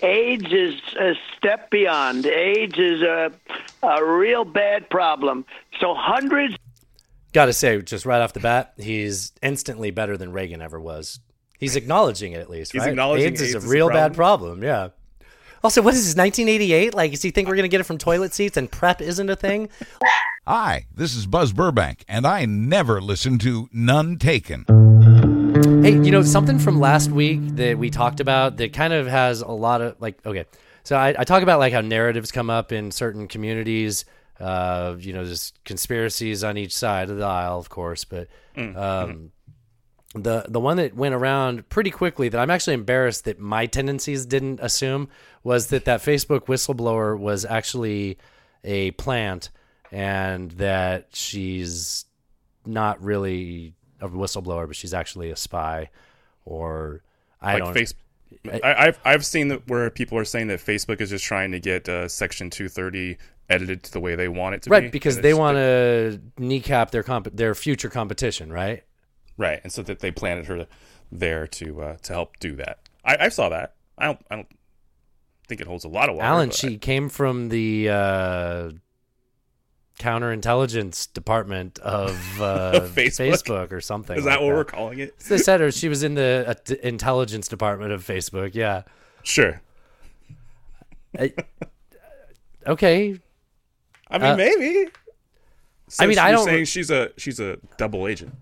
AIDS is a step beyond. AIDS is a, a real bad problem. So hundreds. Got to say, just right off the bat, he's instantly better than Reagan ever was. He's acknowledging it at least. He's right? acknowledging AIDS, AIDS is is a a real bad problem? problem. Yeah. Also, what is this? 1988? Like, does he think we're gonna get it from toilet seats and prep isn't a thing? Hi, this is Buzz Burbank, and I never listen to None Taken. Hey, you know something from last week that we talked about that kind of has a lot of like. Okay, so I, I talk about like how narratives come up in certain communities. Uh, you know, there's conspiracies on each side of the aisle, of course, but um, the the one that went around pretty quickly that I'm actually embarrassed that my tendencies didn't assume was that that Facebook whistleblower was actually a plant and that she's not really a whistleblower, but she's actually a spy or I like don't face. I, I've I've seen that where people are saying that Facebook is just trying to get uh, Section 230 edited to the way they want it to be, right because they want to kneecap their comp- their future competition, right? right, and so that they planted her there to uh, to help do that. I, I saw that. I don't I don't think it holds a lot of water. Alan, she came from the uh, counterintelligence department of uh, Facebook? Facebook or something. is like that what we're calling it? They said her. She was in the uh, d- intelligence department of Facebook. Yeah. Sure. Okay. I mean, Uh, maybe. So I mean, I you're don't- saying she's a she's a double agent.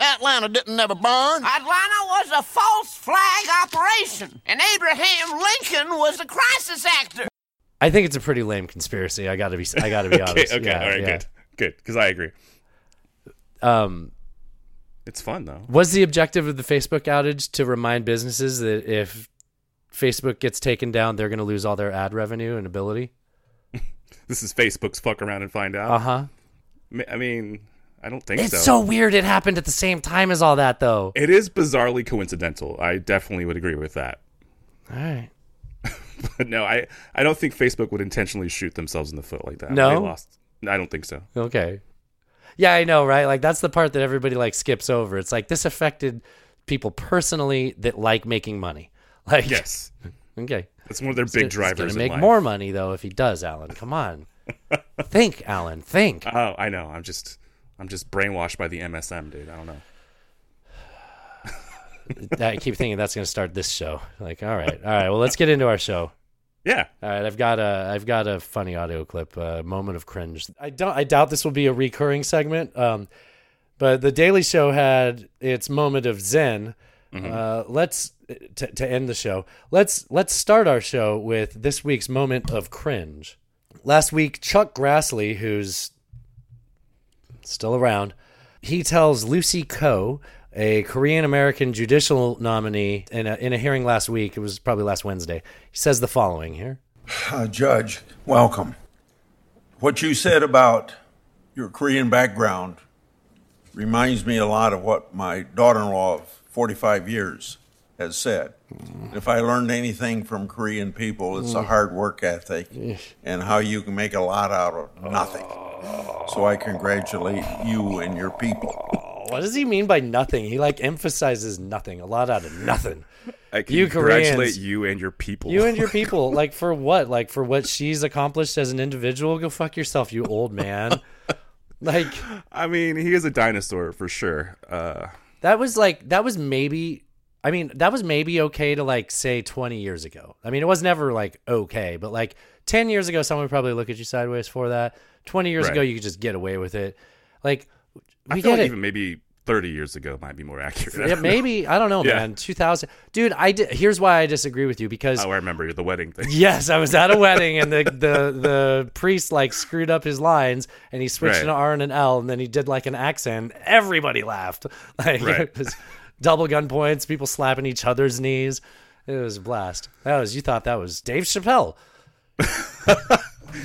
Atlanta didn't never burn. Atlanta was a false flag operation, and Abraham Lincoln was a crisis actor. I think it's a pretty lame conspiracy. I gotta be. I gotta be Okay, honest. okay, Yeah, all right, yeah. good, good, because I agree. Um, It's fun though. was the objective of the Facebook outage to remind businesses that if Facebook gets taken down, they're going to lose all their ad revenue and ability? This is Facebook's fuck around and find out. Uh huh. I mean, I don't think It's so. so weird. It happened at the same time as all that, though. It is bizarrely coincidental. I definitely would agree with that. All right. But no, I I don't think Facebook would intentionally shoot themselves in the foot like that. No? They lost. I don't think so. Okay. Yeah, I know, right? Like that's the part that everybody like skips over. It's like this affected people personally that like making money. Like Yes, Okay. that's one of their He's big gonna- drivers. Gonna make life. more money though if he does, Alan. Come on. think, Alan. Think. Oh, I know. I'm just I'm just brainwashed by the MSM, dude. I don't know. I keep thinking that's gonna start this show. Like, all right, all right. Well, let's get into our show. Yeah, All right, I've got a I've got a funny audio clip, a moment of cringe. I don't I doubt this will be a recurring segment. Um, but the Daily Show had its moment of zen. Uh, let's to, to end the show. Let's let's start our show with this week's moment of cringe. Last week, Chuck Grassley, who's still around, he tells Lucy Koh, a Korean American judicial nominee, in a, in a hearing last week, it was probably last Wednesday, he says the following here. Uh, Judge, welcome. What you said about your Korean background reminds me a lot of what my daughter in law of 45 years has said. If I learned anything from Korean people, it's a hard work ethic and how you can make a lot out of nothing. So I congratulate you and your people. What does he mean by nothing? He like emphasizes nothing, a lot out of nothing. I You congratulate Koreans. you and your people. You and your people, like for what? Like for what she's accomplished as an individual? Go fuck yourself, you old man. Like I mean, he is a dinosaur for sure. Uh, that was like that was maybe I mean, that was maybe okay to like say 20 years ago. I mean, it was never like okay, but like 10 years ago someone would probably look at you sideways for that. 20 years Right. ago you could just get away with it. Like we I feel get like it. even maybe 30 years ago might be more accurate. yeah, maybe I don't know, Yeah. man. 2000, dude. I did. Here's why I disagree with you because Oh, I remember the wedding thing. Yes, I was at a wedding and the, the, the priest like screwed up his lines and he switched Right. an R and an L and then he did like an accent. Everybody laughed. Like Right. it was double gun points, people slapping each other's knees. It was a blast. That was you thought that was Dave Chappelle.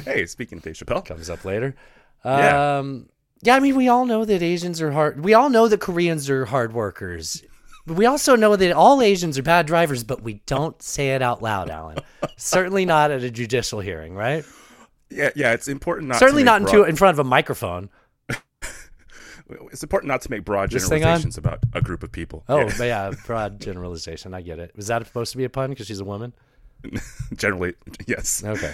Hey, speaking of Dave Chappelle, Comes up later. Yeah. Um yeah, I mean we all know that Asians are hard we all know that Koreans are hard workers. But we also know that all Asians are bad drivers, but we don't say it out loud, Alan. Certainly not at a judicial hearing, right? yeah, yeah, it's important not to. Certainly not into, broad, in front of a microphone. It's important not to make broad This generalizations about a group of people. Oh, Yeah. yeah, broad generalization. I get it. Was that supposed to be a pun because she's a woman? generally, yes. Okay.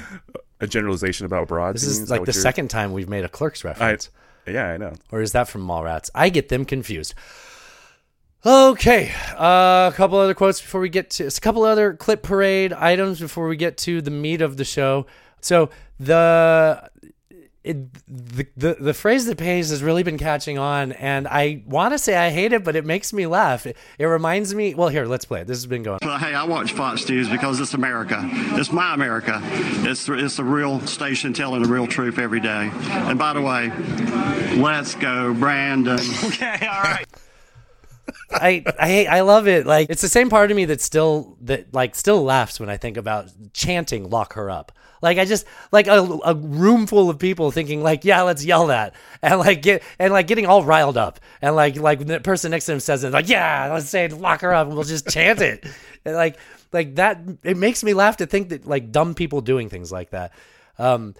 A generalization about broads. This is like the second time we've made a Clerks I, reference. Yeah, I know. or is that from Mallrats? I get them confused. Okay, uh, a couple other quotes before we get to a couple other clip parade items before we get to the meat of the show. So the it, the, the the phrase that pays has really been catching on, and I want to say I hate it, but it makes me laugh. It, it reminds me. Well, here, let's play it. This has been going. Well, hey, I watch Fox News because it's America. It's my America. It's it's the real station telling the real truth every day. And by the way, let's go, Brandon. Okay, all right. I I I love it. Like it's the same part of me that still that like still laughs when I think about chanting "lock her up." Like I just like a, a room full of people thinking like, yeah, let's yell that, and like get and like getting all riled up, and like like the person next to him says it, like, yeah, let's say lock her up, and we'll just chant it, and like like that. It makes me laugh to think that like dumb people doing things like that. Um,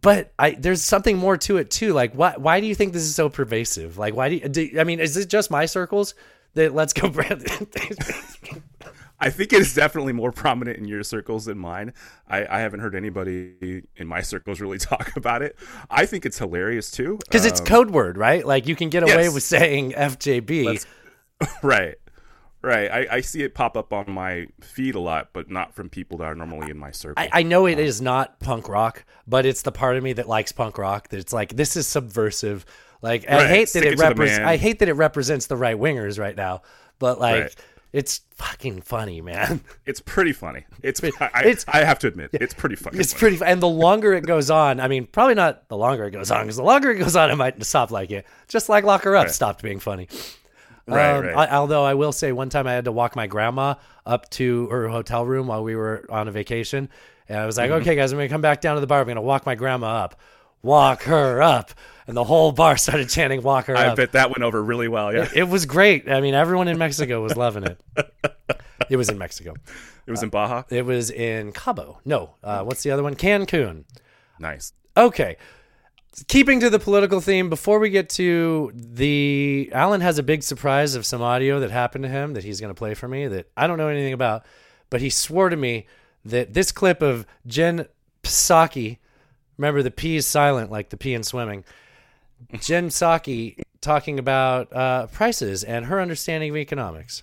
but I there's something more to it too. Like why why do you think this is so pervasive? Like why do, you, do I mean is it just my circles that let's go Brandon? I think it is definitely more prominent in your circles than mine. I, I haven't heard anybody in my circles really talk about it. I think it's hilarious too. Because it's Um, code word, right? Like you can get away yes. with saying FJB. Let's- right, right. I, I see it pop up on my feed a lot, but not from people that are normally in my circle. I, I know it is not punk rock, but it's the part of me that likes punk rock. That it's like this is subversive. Like I Right, hate that stick it it represents. I hate that it represents the right wingers right now. But like, Right. It's fucking funny, man. it's pretty funny. It's I, I, It's- I have to admit, it's pretty funny. It's pretty, and the longer it goes on, I mean, probably not the longer it goes on, because the longer it goes on, it might stop like it. Just like Lock Her Up Right. stopped being funny. Right, Um, right. I, although I will say, one time I had to walk my grandma up to her hotel room while we were on a vacation, and I was like, Mm-hmm. "Okay, guys, I'm gonna come back down to the bar. I'm gonna walk my grandma up, walk her up," and the whole bar started chanting "Walk her I up." bet that went over really well. Yeah, It was great. I mean, everyone in Mexico was loving it. It was in Mexico. it was in Baja. It was in Cabo. No, uh, what's the other one? Cancun. Nice. Okay. Keeping to the political theme, before we get to the Alan has a big surprise of some audio that happened to him that he's going to play for me that I don't know anything about, but he swore to me that this clip of Jen Psaki, remember the P is silent like the P in swimming, Jen Psaki talking about uh, prices and her understanding of economics.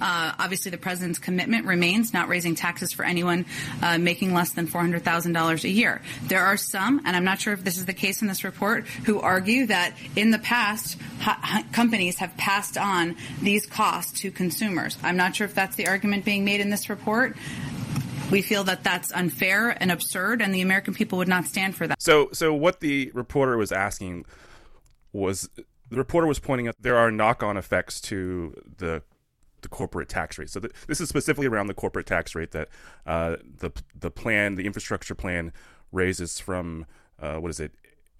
Uh, obviously, the president's commitment remains not raising taxes for anyone uh, making less than $400,000 a year. There are some, and I'm not sure if this is the case in this report, who argue that in the past, ha- companies have passed on these costs to consumers. I'm not sure if that's the argument being made in this report. We feel that that's unfair and absurd, and the American people would not stand for that. So, so what the reporter was asking was the reporter was pointing out there are knock-on effects to the the corporate tax rate. So th- this is specifically around the corporate tax rate that uh, the the plan, the infrastructure plan, raises from uh, what is it?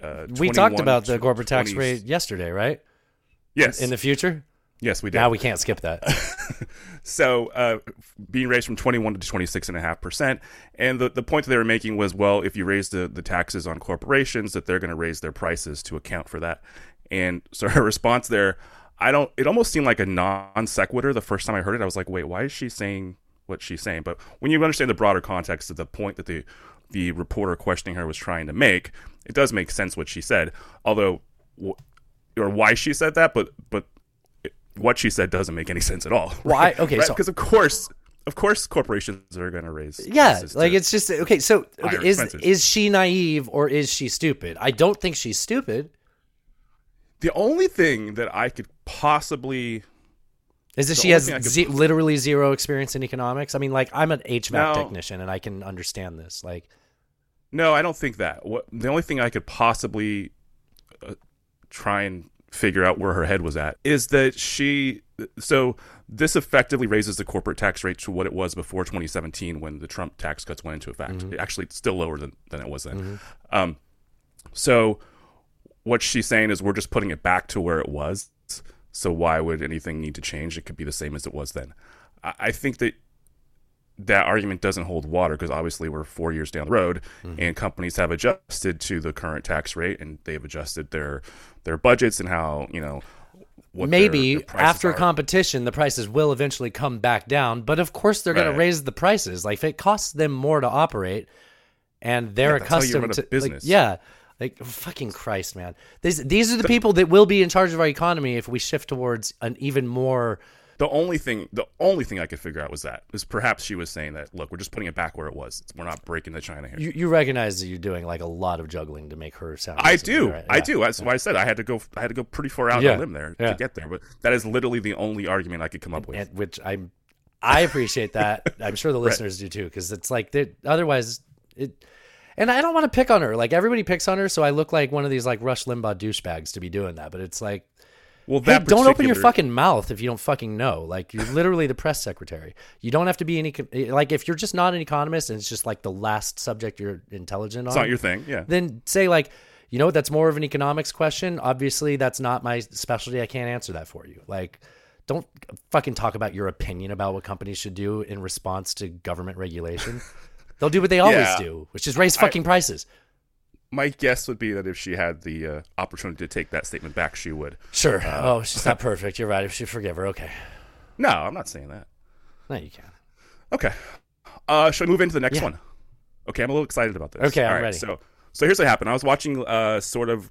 Uh, We talked about the corporate tax 20 rate yesterday, right? Yes, In the future? Yes, we did. Now we can't skip that. So uh, being raised from 21 to 26.5%. And the, the point that they were making was, well, if you raise the, the taxes on corporations, that they're going to raise their prices to account for that. And so her response there, I don't, it almost seemed like a non sequitur the first time I heard it. I was like, wait, why is she saying what she's saying? But when you understand the broader context of the point that the, the reporter questioning her was trying to make, it does make sense what she said. Although, or why she said that, but, but what she said doesn't make any sense at all. Why? Okay, so- because of course, of course, corporations are going to raise. Yeah, like it's just okay. So okay, is expenses. is she naive or is she stupid? I don't think she's stupid. the only thing that I could possibly. Is that she has thing could ze- literally zero experience in economics? I mean, like I'm an HVAC No. technician and I can understand this. Like, No, I don't think that. What the only thing I could possibly uh, try and figure out where her head was at is that she. So this effectively raises the corporate tax rate to what it was before 2017 when the Trump tax cuts went into effect. Mm-hmm. Actually, it's still lower than than it was then. Um, so what she's saying is we're just putting it back to where it was. So why would anything need to change? It could be the same as it was then. I, I think that that argument doesn't hold water because obviously we're four years down the road mm-hmm. and companies have adjusted to the current tax rate and they've adjusted their their budgets and how you know what their- maybe their prices after are. competition the prices will eventually come back down but of course they're going to raise the prices like if it costs them more to operate and they're Yeah, that's how you accustomed to like, business. yeah like fucking christ man these these are the people that will be in charge of our economy if we shift towards an even more The only thing, the only thing I could figure out was that is perhaps she was saying that look, we're just putting it back where it was. We're not breaking the China here. you, you recognize that you're doing like a lot of juggling to make her sound I do, right? I Yeah. do. That's why I said I had to go. I had to go pretty far out Yeah, on a limb there yeah. to get there. But that is literally the only argument I could come up with. and, which I'm I appreciate that. I'm sure the Right. listeners do too, because it's like otherwise it. And I don't want to pick on her. Like everybody picks on her, so I look like one of these like Rush Limbaugh douchebags to be doing that. But it's like, well, hey, that don't open your fucking mouth if you don't fucking know. Like you're literally the press secretary. You don't have to be any eh, like if you're just not an economist and it's just like the last subject you're intelligent on. It's not your thing. Yeah. Then say like, you know what? That's more of an economics question. Obviously, that's not my specialty. I can't answer that for you. Like, don't fucking talk about your opinion about what companies should do in response to government regulation. They'll do what they always Yeah. do, which is raise I- fucking prices. My guess would be that if she had the uh, opportunity to take that statement back, she would. Sure. Uh, oh, she's not perfect. You're right. If she forgive her, okay. No, I'm not saying that. No, you can. Okay. Uh, should I move into the next Yeah. one? Okay, I'm a little excited about this. Okay, I'm All right, ready. So, so here's what happened. I was watching uh, sort of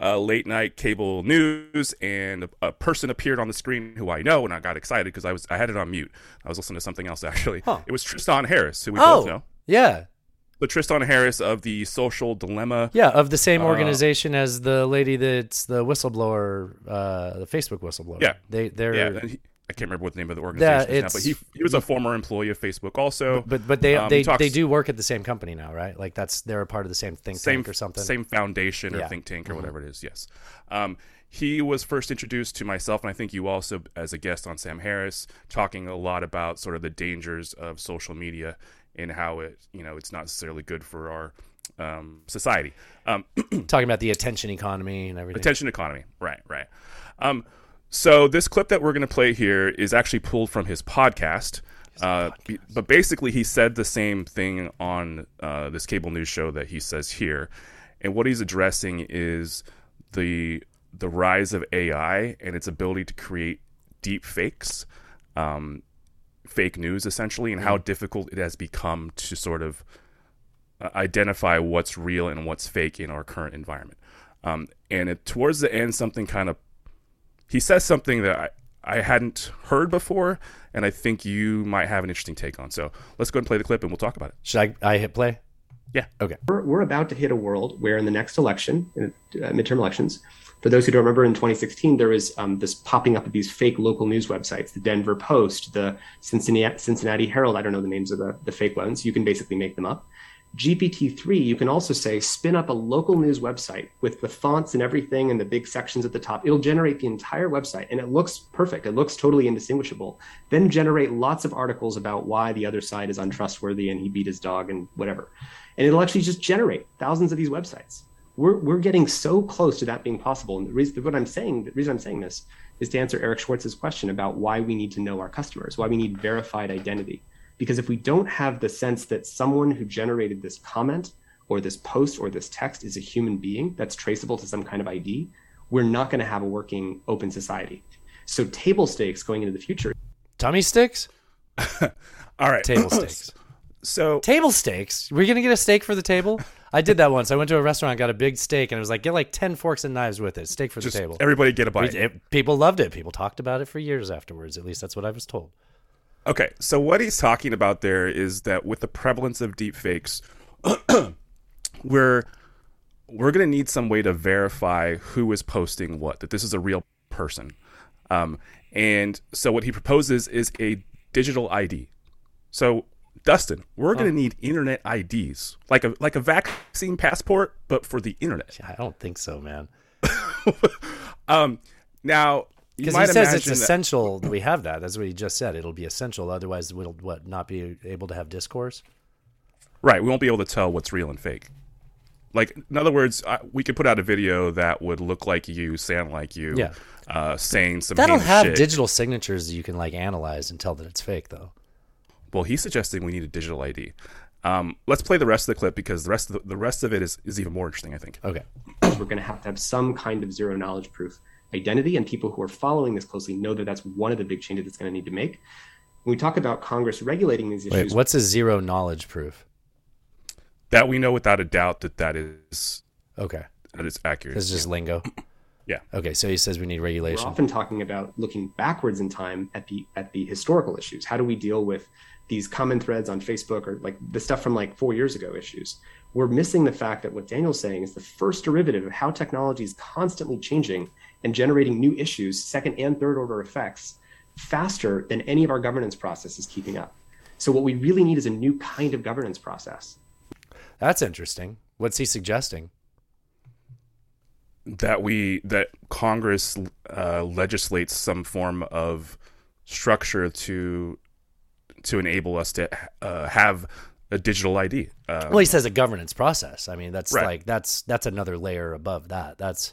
uh, late night cable news, and a, a person appeared on the screen who I know, and I got excited because I was I had it on mute. I was listening to something else actually. Huh. It was Tristan Harris, who we oh, both know. yeah. The Tristan Harris of the Social Dilemma. Yeah, of the same Uh, organization as the lady that's the whistleblower, uh, the Facebook whistleblower. Yeah. They they're Yeah, he, I can't remember what the name of the organization is now, but he he was a former employee of Facebook also. but but they Um, they, he talks- they do work at the same company now, right? Like that's they're a part of the same think same tank or something. same foundation or Yeah. think tank or Mhm. whatever it is. Yes, um, he was first introduced to myself, and I think you also as a guest on Sam Harris, talking a lot about sort of the dangers of social media and how it you know it's not necessarily good for our um, society. Um, Talking about the attention economy and everything. attention economy, right, right. Um, so this clip that we're going to play here is actually pulled from his podcast. Uh, but basically, he said the same thing on uh, this cable news show that he says here, and what he's addressing is the the rise of AI and its ability to create deep fakes, um, fake news essentially, and how difficult it has become to sort of uh, identify what's real and what's fake in our current environment. Um, and it, towards the end, something kind of he says something that I, I hadn't heard before, and I think you might have an interesting take on. So let's go and play the clip, and we'll talk about it. Should I I hit play? Yeah. Okay. We're, we're about to hit a world where in the next election, uh, midterm elections, for those who don't remember, in 2016 there was um, this popping up of these fake local news websites, the Denver Post, the Cincinnati, Cincinnati Herald. I don't know the names of the, the fake ones. You can basically make them up. GPT-3, you can also say spin up a local news website with the fonts and everything and the big sections at the top. It'll generate the entire website and it looks perfect. It looks totally indistinguishable. Then generate lots of articles about why the other side is untrustworthy and he beat his dog and whatever. And it'll actually just generate thousands of these websites. We're, we're getting so close to that being possible. And the reason what I'm saying, the reason I'm saying this is to answer Eric Schwartz's question about why we need to know our customers, why we need verified identity. Because if we don't have the sense that someone who generated this comment or this post or this text is a human being that's traceable to some kind of ID, we're not going to have a working open society. So table stakes going into the future. Tummy sticks? All right. Table stakes. So table stakes. We're gonna get a steak for the table. I did that once. I went to a restaurant, got a big steak, and it was like get like ten forks and knives with it. Steak for Just the table. everybody get a bite. It- people loved it. People talked about it for years afterwards. At least that's what I was told. Okay, so what he's talking about there is that with the prevalence of deep fakes, we're we're going to need some way to verify who is posting what, that this is a real person. Um, and so what he proposes is a digital ID. So Dustin, we're going to need internet IDs, like a like a vaccine passport, but for the internet. I don't think so, man. um, now Because he says it's that- essential that we have that. That's what he just said. It'll be essential. Otherwise, we'll what not be able to have discourse. Right, we won't be able to tell what's real and fake. Like, in other words, I, we could put out a video that would look like you, sound like you, Yeah. uh, saying some. That'll have shit. digital signatures that you can like analyze and tell that it's fake, though. Well, he's suggesting we need a digital ID. Um, let's play the rest of the clip because the rest of the, the rest of it is, is even more interesting. I think. Okay. We're going to have to have some kind of zero knowledge proof identity, and people who are following this closely know that that's one of the big changes it's going to need to make. When we talk about Congress regulating these Wait, issues, what's a zero knowledge proof? That we know without a doubt that that is Okay. that is accurate. This is just lingo. Yeah. Okay, so he says we need regulation. we're often talking about looking backwards in time at the at the historical issues. How do we deal with these common threads on Facebook or like the stuff from like four years ago issues? We're missing the fact that what Daniel's saying is the first derivative of how technology is constantly changing and generating new issues, second and third order effects, faster than any of our governance processes keeping up. So what we really need is a new kind of governance process. That's interesting. What's he suggesting? that we that Congress uh, legislates some form of structure to to enable us to uh, have a digital ID. Um, Well, he says a governance process. I mean, that's Right. like that's that's another layer above that. That's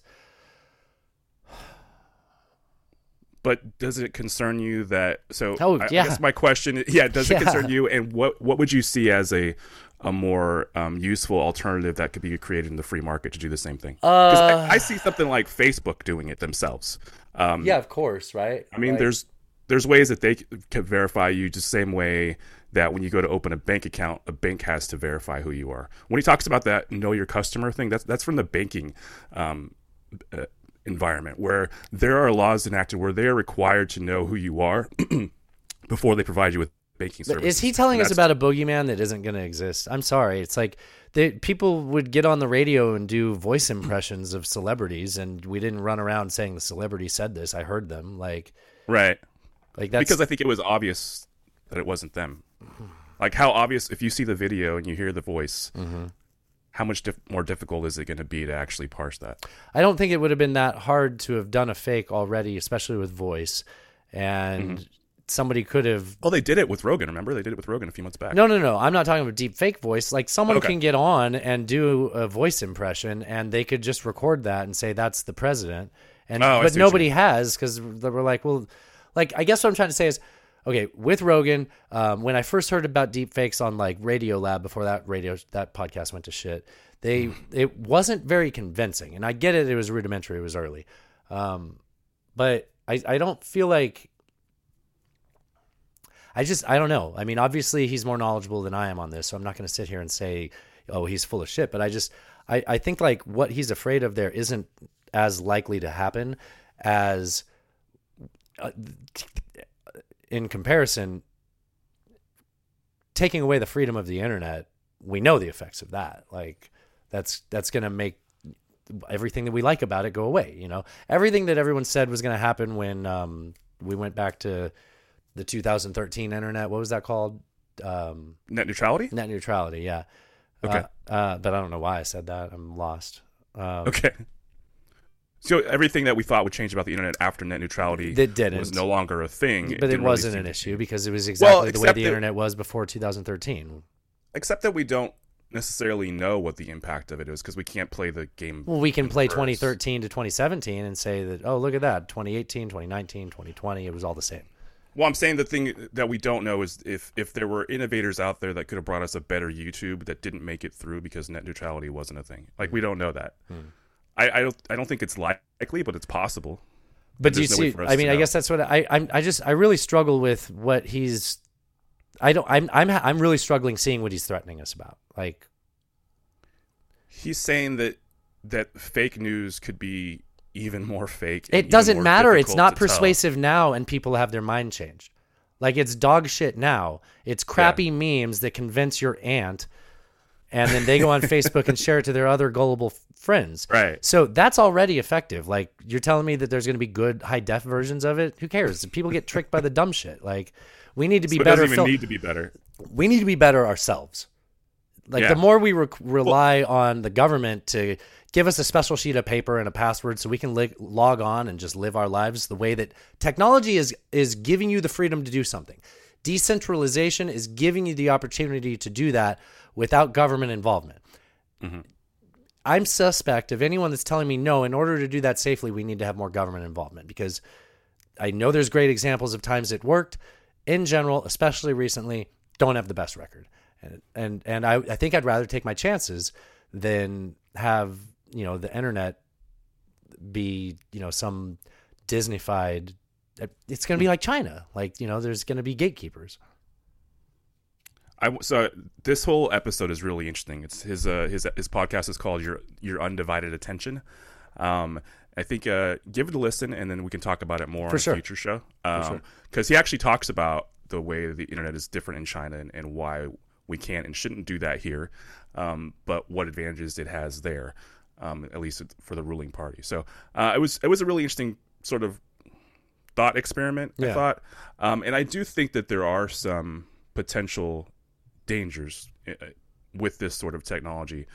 but does it concern you that so Oh, I, I guess my question yeah does it concern you and what what would you see as a a more um, useful alternative that could be created in the free market to do the same thing 'Cause Uh, I, I see something like facebook doing it themselves um, yeah, of course, right? I mean, Like- there's there's ways that they can verify you just the same way that when you go to open a bank account, a bank has to verify who you are. When he talks about that know your customer thing, that's that's from the banking um, uh, environment where there are laws enacted where they are required to know who you are before they provide you with banking services. is he telling us about a boogeyman that isn't going to exist? I'm sorry. It's like they, people would get on the radio and do voice impressions of celebrities, and we didn't run around saying the celebrity said this. I heard them. Like, right? Like that's because I think it was obvious that it wasn't them. Like how obvious if you see the video and you hear the voice, Mm-hmm. how much dif- more difficult is it going to be to actually parse that? I don't think it would have been that hard to have done a fake already, especially with voice. And Mm-hmm. somebody could have. Well, they did it with Rogan. Remember, they did it with Rogan a few months back. No, no, no. I'm not talking about deep fake voice. Like someone Okay. can get on and do a voice impression, and they could just record that and say that's the president. And Oh, but see what you nobody has because we're like, well, like I guess what I'm trying to say is, okay, with Rogan, um, when I first heard about deep fakes on like Radio Lab before that radio that podcast went to shit, they Mm. it wasn't very convincing, and I get it. It was rudimentary. It was early, um, but I I don't feel like I just I don't know. I mean, obviously he's more knowledgeable than I am on this, so I'm not going to sit here and say, "Oh, he's full of shit." But I just I I think like what he's afraid of there isn't as likely to happen as uh, in comparison taking away the freedom of the internet. We know the effects of that. Like that's that's going to make everything that we like about it go away. You know, everything that everyone said was going to happen when um, we went back to the 2013 internet. What was that called? Um, Net neutrality. net neutrality. Yeah. Okay. Uh, uh, but I don't know why I said that. I'm lost. Um, Okay. So everything that we thought would change about the internet after net neutrality That didn't. was no longer a thing. But it didn't wasn't seem an issue because it was exactly the way the that- internet was before 2013. Except that we don't necessarily know what the impact of it is because we can't play the game. Well, we can play reverse. 2013 to 2017 and say that, oh, look at that. 2018, 2019, 2020, it was all the same. Well, I'm saying the thing that we don't know is if if there were innovators out there that could have brought us a better YouTube that didn't make it through because net neutrality wasn't a thing. Like we don't know that. Hmm. I, I don't I don't think it's likely, but it's possible. But do you no see? I mean, I know. guess that's what I, I, I just, I really struggle with what he's. I don't. I'm. I'm. I'm really struggling seeing what he's threatening us about. Like, He's saying that that fake news could be even more fake. it doesn't matter. It's not to tell. persuasive now, and people have their mind changed. Like it's dog shit now. It's crappy memes that convince your aunt, and then they go on Facebook and share it to their other gullible friends. Right. So that's already effective. Like you're telling me that there's going to be good high def versions of it. Who cares? People get tricked by the dumb shit. Like we need to be So better. doesn't even fil- need to be better. we need to be better ourselves. Like Yeah. the more we re- rely on the government to give us a special sheet of paper and a password so we can li- log on and just live our lives the way that technology is is giving you the freedom to do something. Decentralization is giving you the opportunity to do that without government involvement. Mm-hmm. I'm suspect of anyone that's telling me no, in order to do that safely, we need to have more government involvement because I know there's great examples of times it worked. In general, especially recently, don't have the best record. And and, and I, I think I'd rather take my chances than have, you know, the internet be you know some Disneyfied. It's going to be like China. Like you know, there's going to be gatekeepers. I so this whole episode is really interesting. It's his uh, his his podcast is called Your Your Undivided Attention. Um, I think uh, give it a listen, and then we can talk about it more For on sure. a future show. Um, Because sure. he actually talks about the way the internet is different in China and, and why we can't and shouldn't do that here, um, but what advantages it has there, um, at least for the ruling party. So uh, it was it was a really interesting sort of thought experiment. I thought, um, and I do think that there are some potential dangers uh, with this sort of technology.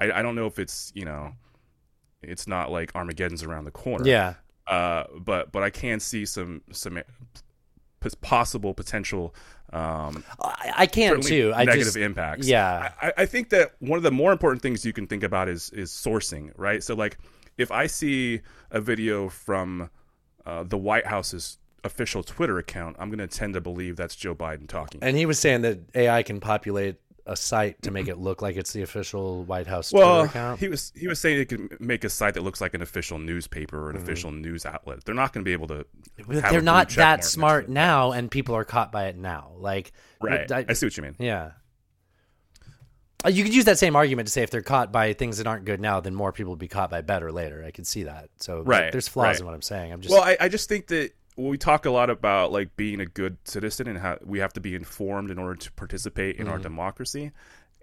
I, I don't know if it's you know, it's not like Armageddon's around the corner. Yeah. Uh, but but I can see some some p- possible potential. Um, I, I can too. I negative just, impacts. Yeah. I, I think that one of the more important things you can think about is is sourcing, right? So like, if I see a video from uh, the White House's official Twitter account, I'm going to tend to believe that's Joe Biden talking. And he was saying that AI can populate a site to make it look like it's the official White House Well, Twitter account. he was he was saying it could make a site that looks like an official newspaper or an official news outlet. They're not going to be able to. They're not that mark next to smart now, and people are caught by it now. Like, Right. I, I see what you mean. Yeah. You could use that same argument to say if they're caught by things that aren't good now, then more people will be caught by better later. I could see that. So Right, there's flaws right. in what I'm saying. I'm just well, I, I just think that we talk a lot about like being a good citizen and how we have to be informed in order to participate in Mm-hmm. our democracy,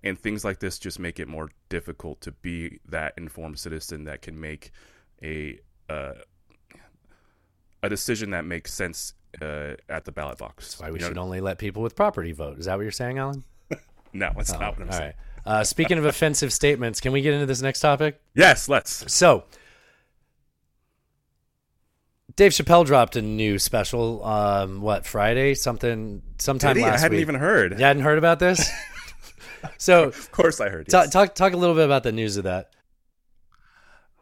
and things like this just make it more difficult to be that informed citizen that can make a uh, a decision that makes sense uh, at the ballot box. That's why we You know- should only let people with property vote. Is that what you're saying, Alan? No, that's not what I'm saying. right. Uh, speaking of offensive statements, can we get into this next topic? Yes, let's. So, Dave Chappelle dropped a new special. Um, what Friday? Something sometime he? I hadn't week. even heard. You hadn't heard about this? so, Of course, I heard. yes. talk talk a little bit about the news of that.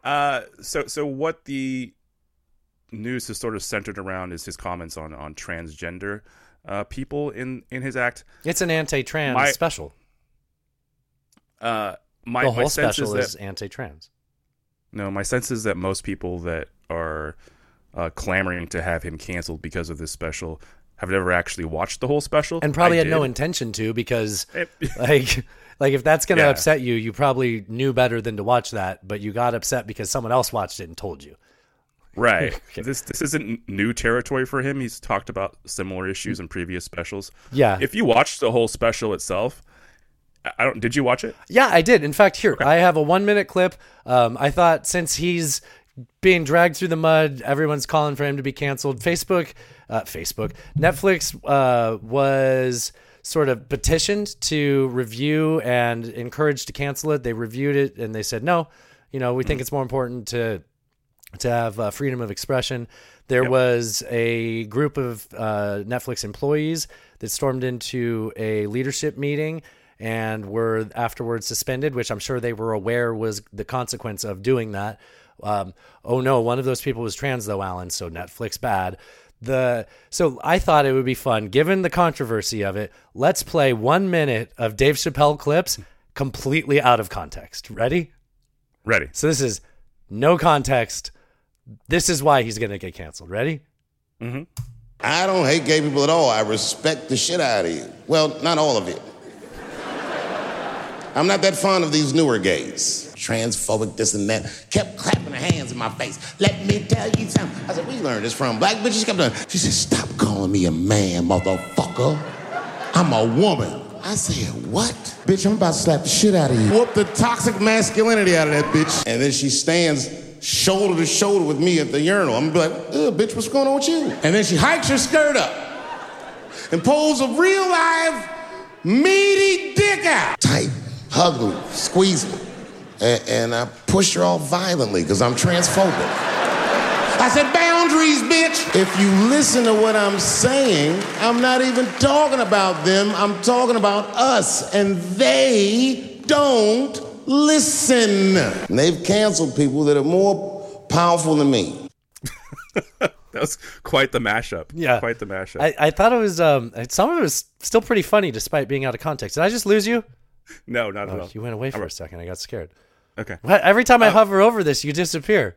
Uh, so so what the news is sort of centered around is his comments on on transgender uh, people in in his act. It's an anti-trans My- special. Uh, my the my whole sense special is is, that anti-trans. no, my sense is that most people that are uh, clamoring to have him canceled because of this special have never actually watched the whole special and probably I had no intention to because It- like like if that's going to Yeah. upset you you probably knew better than to watch that but you got upset because someone else watched it and told you Right. This this isn't new territory for him. He's talked about similar issues in previous specials. Yeah. If you watched the whole special itself, I- don't. Did you watch it? yeah i did in fact here i have a one minute clip um, i thought since he's being dragged through the mud everyone's calling for him to be canceled facebook uh, facebook netflix uh, was sort of petitioned to review and encouraged to cancel it they reviewed it and they said no you know we think it's more important to to have uh, freedom of expression. There was a group of uh, Netflix employees that stormed into a leadership meeting and were afterwards suspended, which I'm sure they were aware was the consequence of doing that. Um, oh no, one of those people was trans though, Alan. So Netflix bad. The so I thought it would be fun, given the controversy of it. Let's play one minute of Dave Chappelle clips, completely out of context. Ready? Ready. So this is no context. This is why he's going to get canceled. Ready? I don't hate gay people at all. I respect the shit out of you. Well, not all of it. I'm not that fond of these newer gays. Transphobic, this and that. Kept clapping her hands in my face. Let me tell you something. I said, we learned this from? Black bitches. she kept doing. She said, stop calling me a man, motherfucker. I'm a woman. I said, what? Bitch, I'm about to slap the shit out of you. Whoop the toxic masculinity out of that bitch. And then she stands shoulder to shoulder with me at the urinal. I'm like, Ugh, bitch, what's going on with you? And then she hikes her skirt up and pulls a real live meaty dick out. Tight, hug me, squeeze me. And, and I pushed her off violently because I'm transphobic. I said, boundaries, bitch. If you listen to what I'm saying, I'm not even talking about them, I'm talking about us. And they don't listen. And they've canceled people that are more powerful than me. That was quite the mashup. Yeah. Quite the mashup. I, I thought it was um some of it was still pretty funny despite being out of context. Did I just lose you? No, not at Oh, all. you went away for a second. I got scared. Okay. What? Every time I hover over this, you disappear.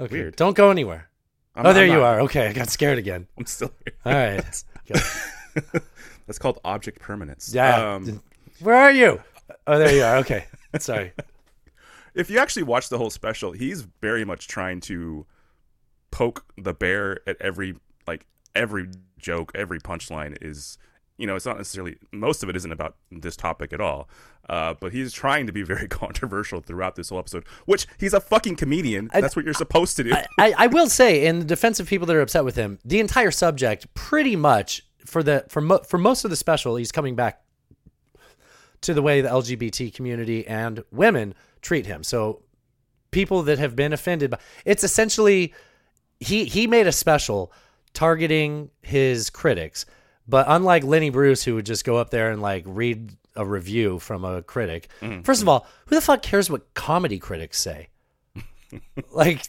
Okay. Weird. Don't go anywhere. I'm- oh, there you are. Okay, I got scared again. I'm still here. All right. That's called object permanence. Yeah. Um, Where are you? Oh, there you are. Okay. Sorry. if you actually watch the whole special, he's very much trying to poke the bear at every like every joke, every punchline is you know, it's not necessarily most of it isn't about this topic at all. Uh, but he's trying to be very controversial throughout this whole episode, which he's a fucking comedian. That's what you're supposed to do. I, I will say, in the defense of people that are upset with him, the entire subject, pretty much for the for mo- for most of the special, he's coming back to the way the LGBT community and women treat him. So people that have been offended by it's essentially he he made a special targeting his critics, but unlike Lenny Bruce, who would just go up there and like read a review from a critic. Mm-hmm. First of all, who the fuck cares what comedy critics say? like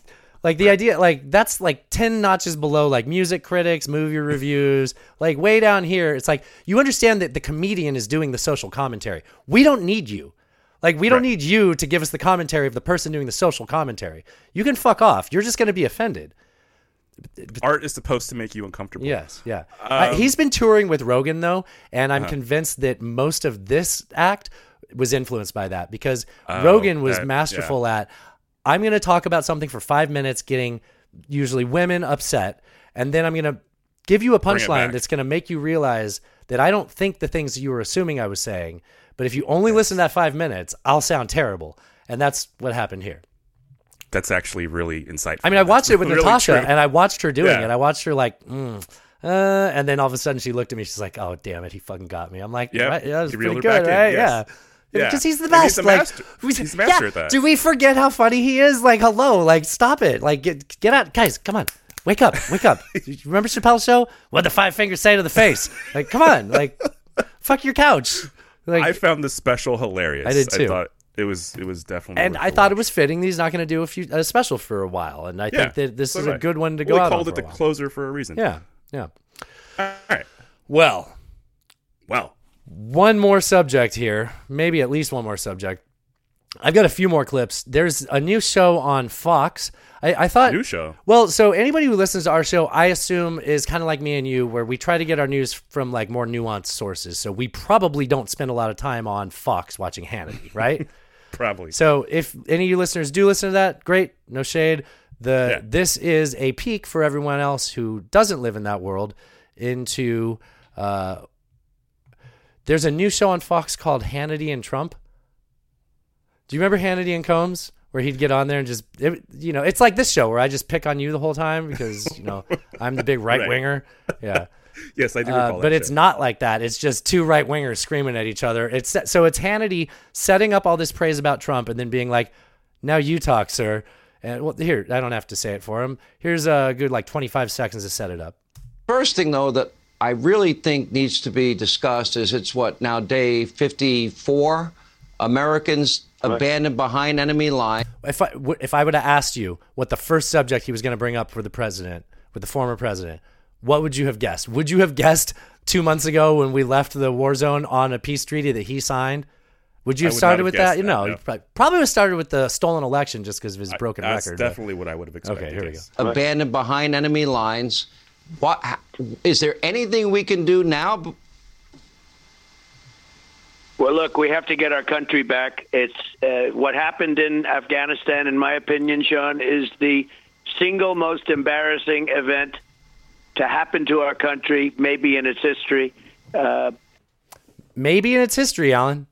like the idea like that's like 10 notches below like music critics movie reviews like way down here it's like you understand that the comedian is doing the social commentary. We don't need you. Like we don't need you to give us the commentary of the person doing the social commentary. You can fuck off. You're just going to be offended Art is supposed to make you uncomfortable. Yes, yeah. Uh, Um, he's been touring with Rogan though, and I'm Uh-huh. convinced that most of this act was influenced by that because Oh, Rogan was that- masterful at I'm going to talk about something for 5 minutes getting usually women upset and then I'm going to give you a punchline that's going to make you realize that I don't think the things you were assuming I was saying, but if you only listen to that 5 minutes, I'll sound terrible. And that's what happened here. That's actually really insightful. I mean, I watched it with Really Natasha, true. and I watched her doing Yeah. it. I watched her like, mm, uh, and then all of a sudden she looked at me. She's like, "Oh, damn it, he fucking got me." I'm like, Yep. right, yeah, that's He pretty good, right? yes. Yeah, Yeah. because he's the And he's best. like, master- he's a master yeah, at that. Do we forget how funny he is? Like, hello, like, stop it, like, get get out, guys, come on. Wake up! Wake up! Remember Chappelle's show? What the five fingers say to the face? Like, come on! Like, fuck your couch. Like, I found this special hilarious. I did too. I thought it was it was definitely. and I thought it was fitting. that He's not going to do a few a special for a while, and I Yeah, think that this so is a good one to Well, go they called it the closer for a reason. Yeah, yeah. All right. Well, Well, one more subject here, maybe at least one more subject. I've got a few more clips. There's a new show on Fox. I, I thought New show? Well, so anybody who listens to our show, I assume, is kind of like me and you, where we try to get our news from like more nuanced sources. So we probably don't spend a lot of time on Fox watching Hannity, right? probably. So if any of you listeners do listen to that, great, no shade. The Yeah. this is a peek for everyone else who doesn't live in that world into. Uh, there's a new show on Fox called Hannity and Trump. Do you remember Hannity and Colmes, where he'd get on there and just, it, you know, it's like this show where I just pick on you the whole time because you know I'm the big right winger. Yeah. Yes, I do Uh, recall that but it's show. not like that. It's just two right wingers screaming at each other. It's so it's Hannity setting up all this praise about Trump and then being like, "Now you talk, sir." And well, here I don't have to say it for him. Here's a good like 25 seconds to set it up. First thing, though, that I really think needs to be discussed is it's what now day 54. Americans abandoned behind enemy line. If I w- if I would have asked you what the first subject he was going to bring up for the president, with the former president, what would you have guessed? Would you have guessed two months ago when we left the war zone on a peace treaty that he signed? Would you have would started have with guessed that? You that, know, no. you prob- probably would have started with the stolen election just because of his broken That's record. but- definitely what I would have expected. Okay, here we go. abandoned behind enemy lines. What is there anything we can do now? Well, look, we have to get our country back. It's uh, what happened in Afghanistan, in my opinion, Sean, is the single most embarrassing event to happen to our country, maybe in its history. Uh, Maybe in its history, Alan.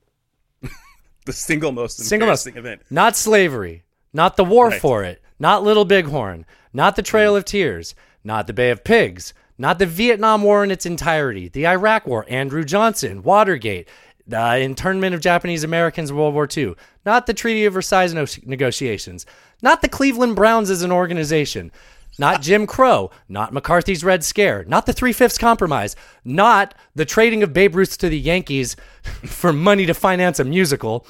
The single most Single most. event. Not slavery, not the war Right. for it, not Little Bighorn, not the Trail of Tears, not the Bay of Pigs, not the Vietnam War in its entirety, the Iraq War, Andrew Johnson, Watergate, the internment of Japanese Americans in World War II, not the Treaty of Versailles no- negotiations, not the Cleveland Browns as an organization, not Jim Crow, not McCarthy's Red Scare, not the Three Fifths Compromise, not the trading of Babe Ruth to the Yankees for money to finance a musical.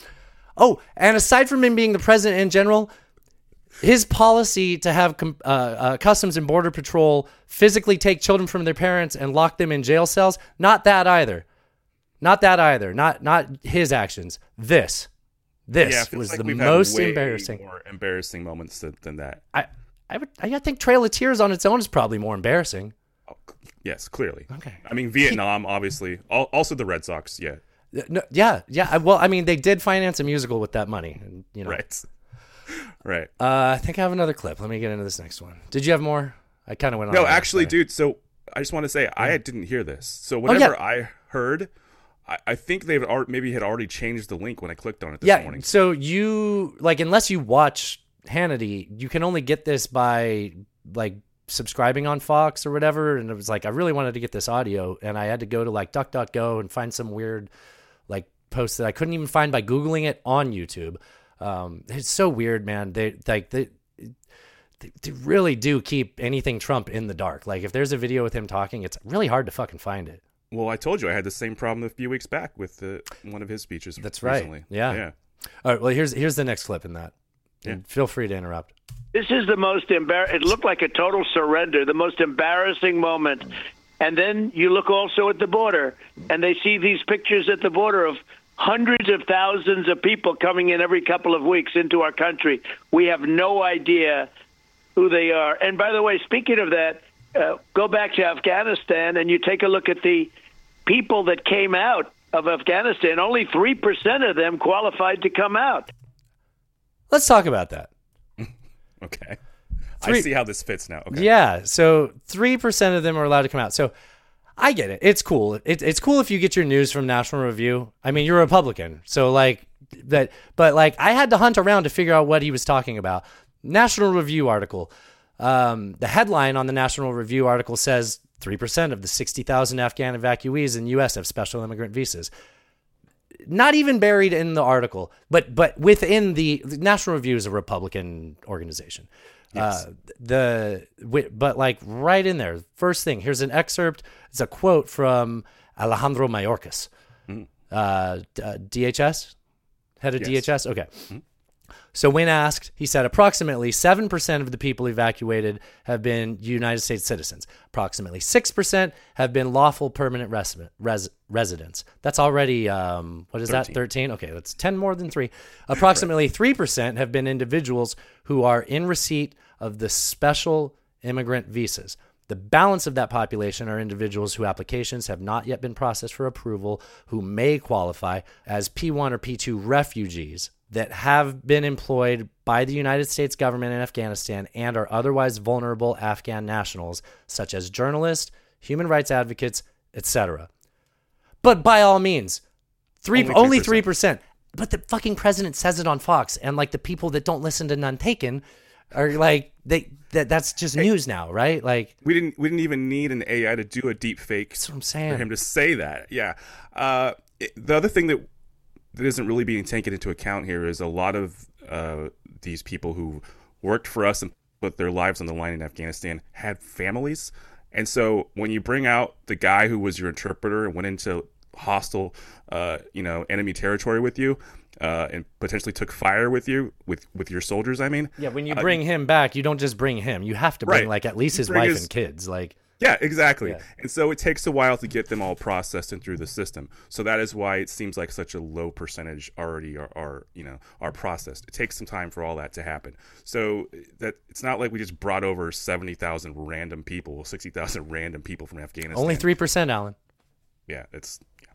Oh, and aside from him being the president in general, his policy to have uh, uh, Customs and Border Patrol physically take children from their parents and lock them in jail cells, not that either. Not that either. Not not his actions. This. This yeah, was like the most embarrassing. More embarrassing moments than, than that. I, I would. I think Trail of Tears on its own is probably more embarrassing. Yes, clearly. Okay. I mean, Vietnam, obviously. Also, the Red Sox. Yeah. No, yeah, yeah. Well, I mean, they did finance a musical with that money, and, you know. Right. Right. Uh, I think I have another clip. Let me get into this next one. Did you have more? I kind of went on. No, actually, dude. So I just want to say I didn't hear this. So Oh, yeah. whatever I heard, I, I think they've maybe had already changed the link when I clicked on it this yeah. morning. So you like unless you watch Hannity, you can only get this by like subscribing on Fox or whatever. And it was like I really wanted to get this audio, and I had to go to like DuckDuckGo and find some weird like post that I couldn't even find by googling it on YouTube. Um, it's so weird, man. They like they. They, they really do keep anything Trump in the dark. Like if there's a video with him talking, it's really hard to fucking find it. Well, I told you I had the same problem a few weeks back with the, one of his speeches. That's right. Yeah. Yeah. All right. Well, here's here's the next clip in that. Yeah. And feel free to interrupt. This is the most embar. It looked like a total surrender, the most embarrassing moment. And then you look also at the border, and they see these pictures at the border of hundreds of thousands of people coming in every couple of weeks into our country. We have no idea who they are. And by the way, speaking of that, uh, go back to Afghanistan and you take a look at the people that came out of Afghanistan. Only 3% of them qualified to come out. Let's talk about that. Okay. Three- I see how this fits now. Okay. Yeah. So three percent of them are allowed to come out. So I get it. It's cool. It, it's cool if you get your news from National Review. I mean, you're a Republican, so like that. But like, I had to hunt around to figure out what he was talking about. National Review article. Um, the headline on the National Review article says three percent of the sixty thousand Afghan evacuees in U.S. have special immigrant visas. Not even buried in the article, but but within the, the National Review is a Republican organization. Yes. Uh, the but like right in there, first thing. Here's an excerpt. It's a quote from Alejandro Mayorkas, uh, d- uh, DHS, head of Yes. DHS. Okay. So when asked, he said approximately 7% of the people evacuated have been United States citizens. Approximately 6% have been lawful permanent res- res- residents. That's already um, what is that? 13. Okay, that's 10 more than 3. Approximately 3% have been individuals who are in receipt of the special immigrant visas. The balance of that population are individuals whose applications have not yet been processed for approval, who may qualify as P1 or P2 refugees that have been employed by the United States government in Afghanistan and are otherwise vulnerable Afghan nationals, such as journalists, human rights advocates, etc. But by all means, three Only only 3%. three percent. But the fucking president says it on Fox, and like the people that don't listen to None Taken are like they that that's just news now, right? Like We didn't. We didn't even need an AI to do a deep fake that's what I'm saying. for him to say that. Yeah. Uh, it- the other thing that that isn't really being taken into account here is a lot of uh, these people who worked for us and put their lives on the line in Afghanistan had families, and so when you bring out the guy who was your interpreter and went into hostile, uh, you know, enemy territory with you. Uh, and potentially took fire with you with with your soldiers. I mean, Yeah, when you uh, bring him back, you don't just bring him. You have to bring Right. like at least his wife his- and kids. Like Yeah, exactly. Yeah. And so it takes a while to get them all processed and through the system. So that is why it seems like such a low percentage already are, are you know are processed. It takes some time for all that to happen. So eh, that it's not like we just brought over seventy thousand random people, sixty thousand random people from Afghanistan. only three percent, Alan. Yeah, it's Yeah.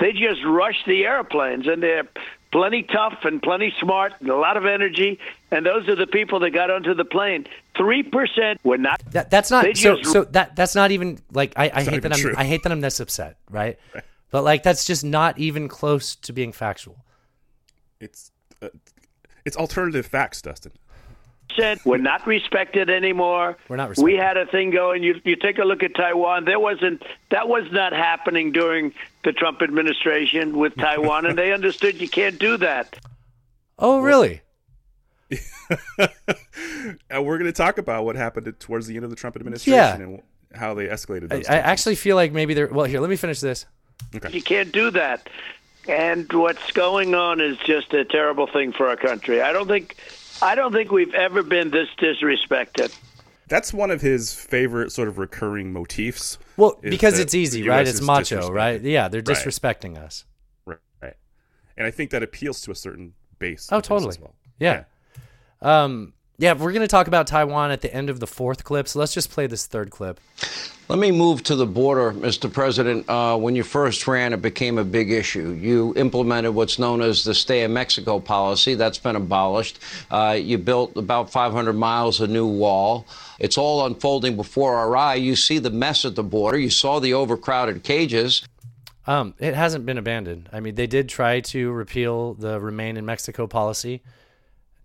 They just rush the airplanes, and they're plenty tough and plenty smart and a lot of energy. And those are the people that got onto the plane. Three percent were not. That that's not so just- so that that's not even like I, I hate that I'm true. I hate that I'm this upset, right? But like that's just not even close to being factual. it's uh, it's alternative facts, Dustin. We're not respected anymore. We're not We had a thing going. You you take a look at Taiwan. There wasn't that was not happening during the Trump administration with Taiwan, and they understood you can't do that. Oh, really? And we're going to talk about what happened towards the end of the Trump administration Yeah. and how they escalated. I, Those I actually feel like maybe they're well. Here, let me finish this. You can't do that. And what's going on is just a terrible thing for our country. I don't think I don't think we've ever been this disrespected. That's one of his favorite sort of recurring motifs. Well, because it's easy, right? It's macho, right? Yeah, they're Right. disrespecting us. Right, right. And I think that appeals to a certain base. Oh, totally. Well. Yeah. Um, Yeah, we're going to talk about Taiwan at the end of the fourth clip. So let's just play this third clip. Let me move to the border, Mr. President. Uh, when you first ran, it became a big issue. You implemented what's known as the Stay in Mexico policy. That's been abolished. Uh, you built about 500 miles of new wall. It's all unfolding before our eye. You see the mess at the border. You saw the overcrowded cages. Um, it hasn't been abandoned. I mean, they did try to repeal the Remain in Mexico policy,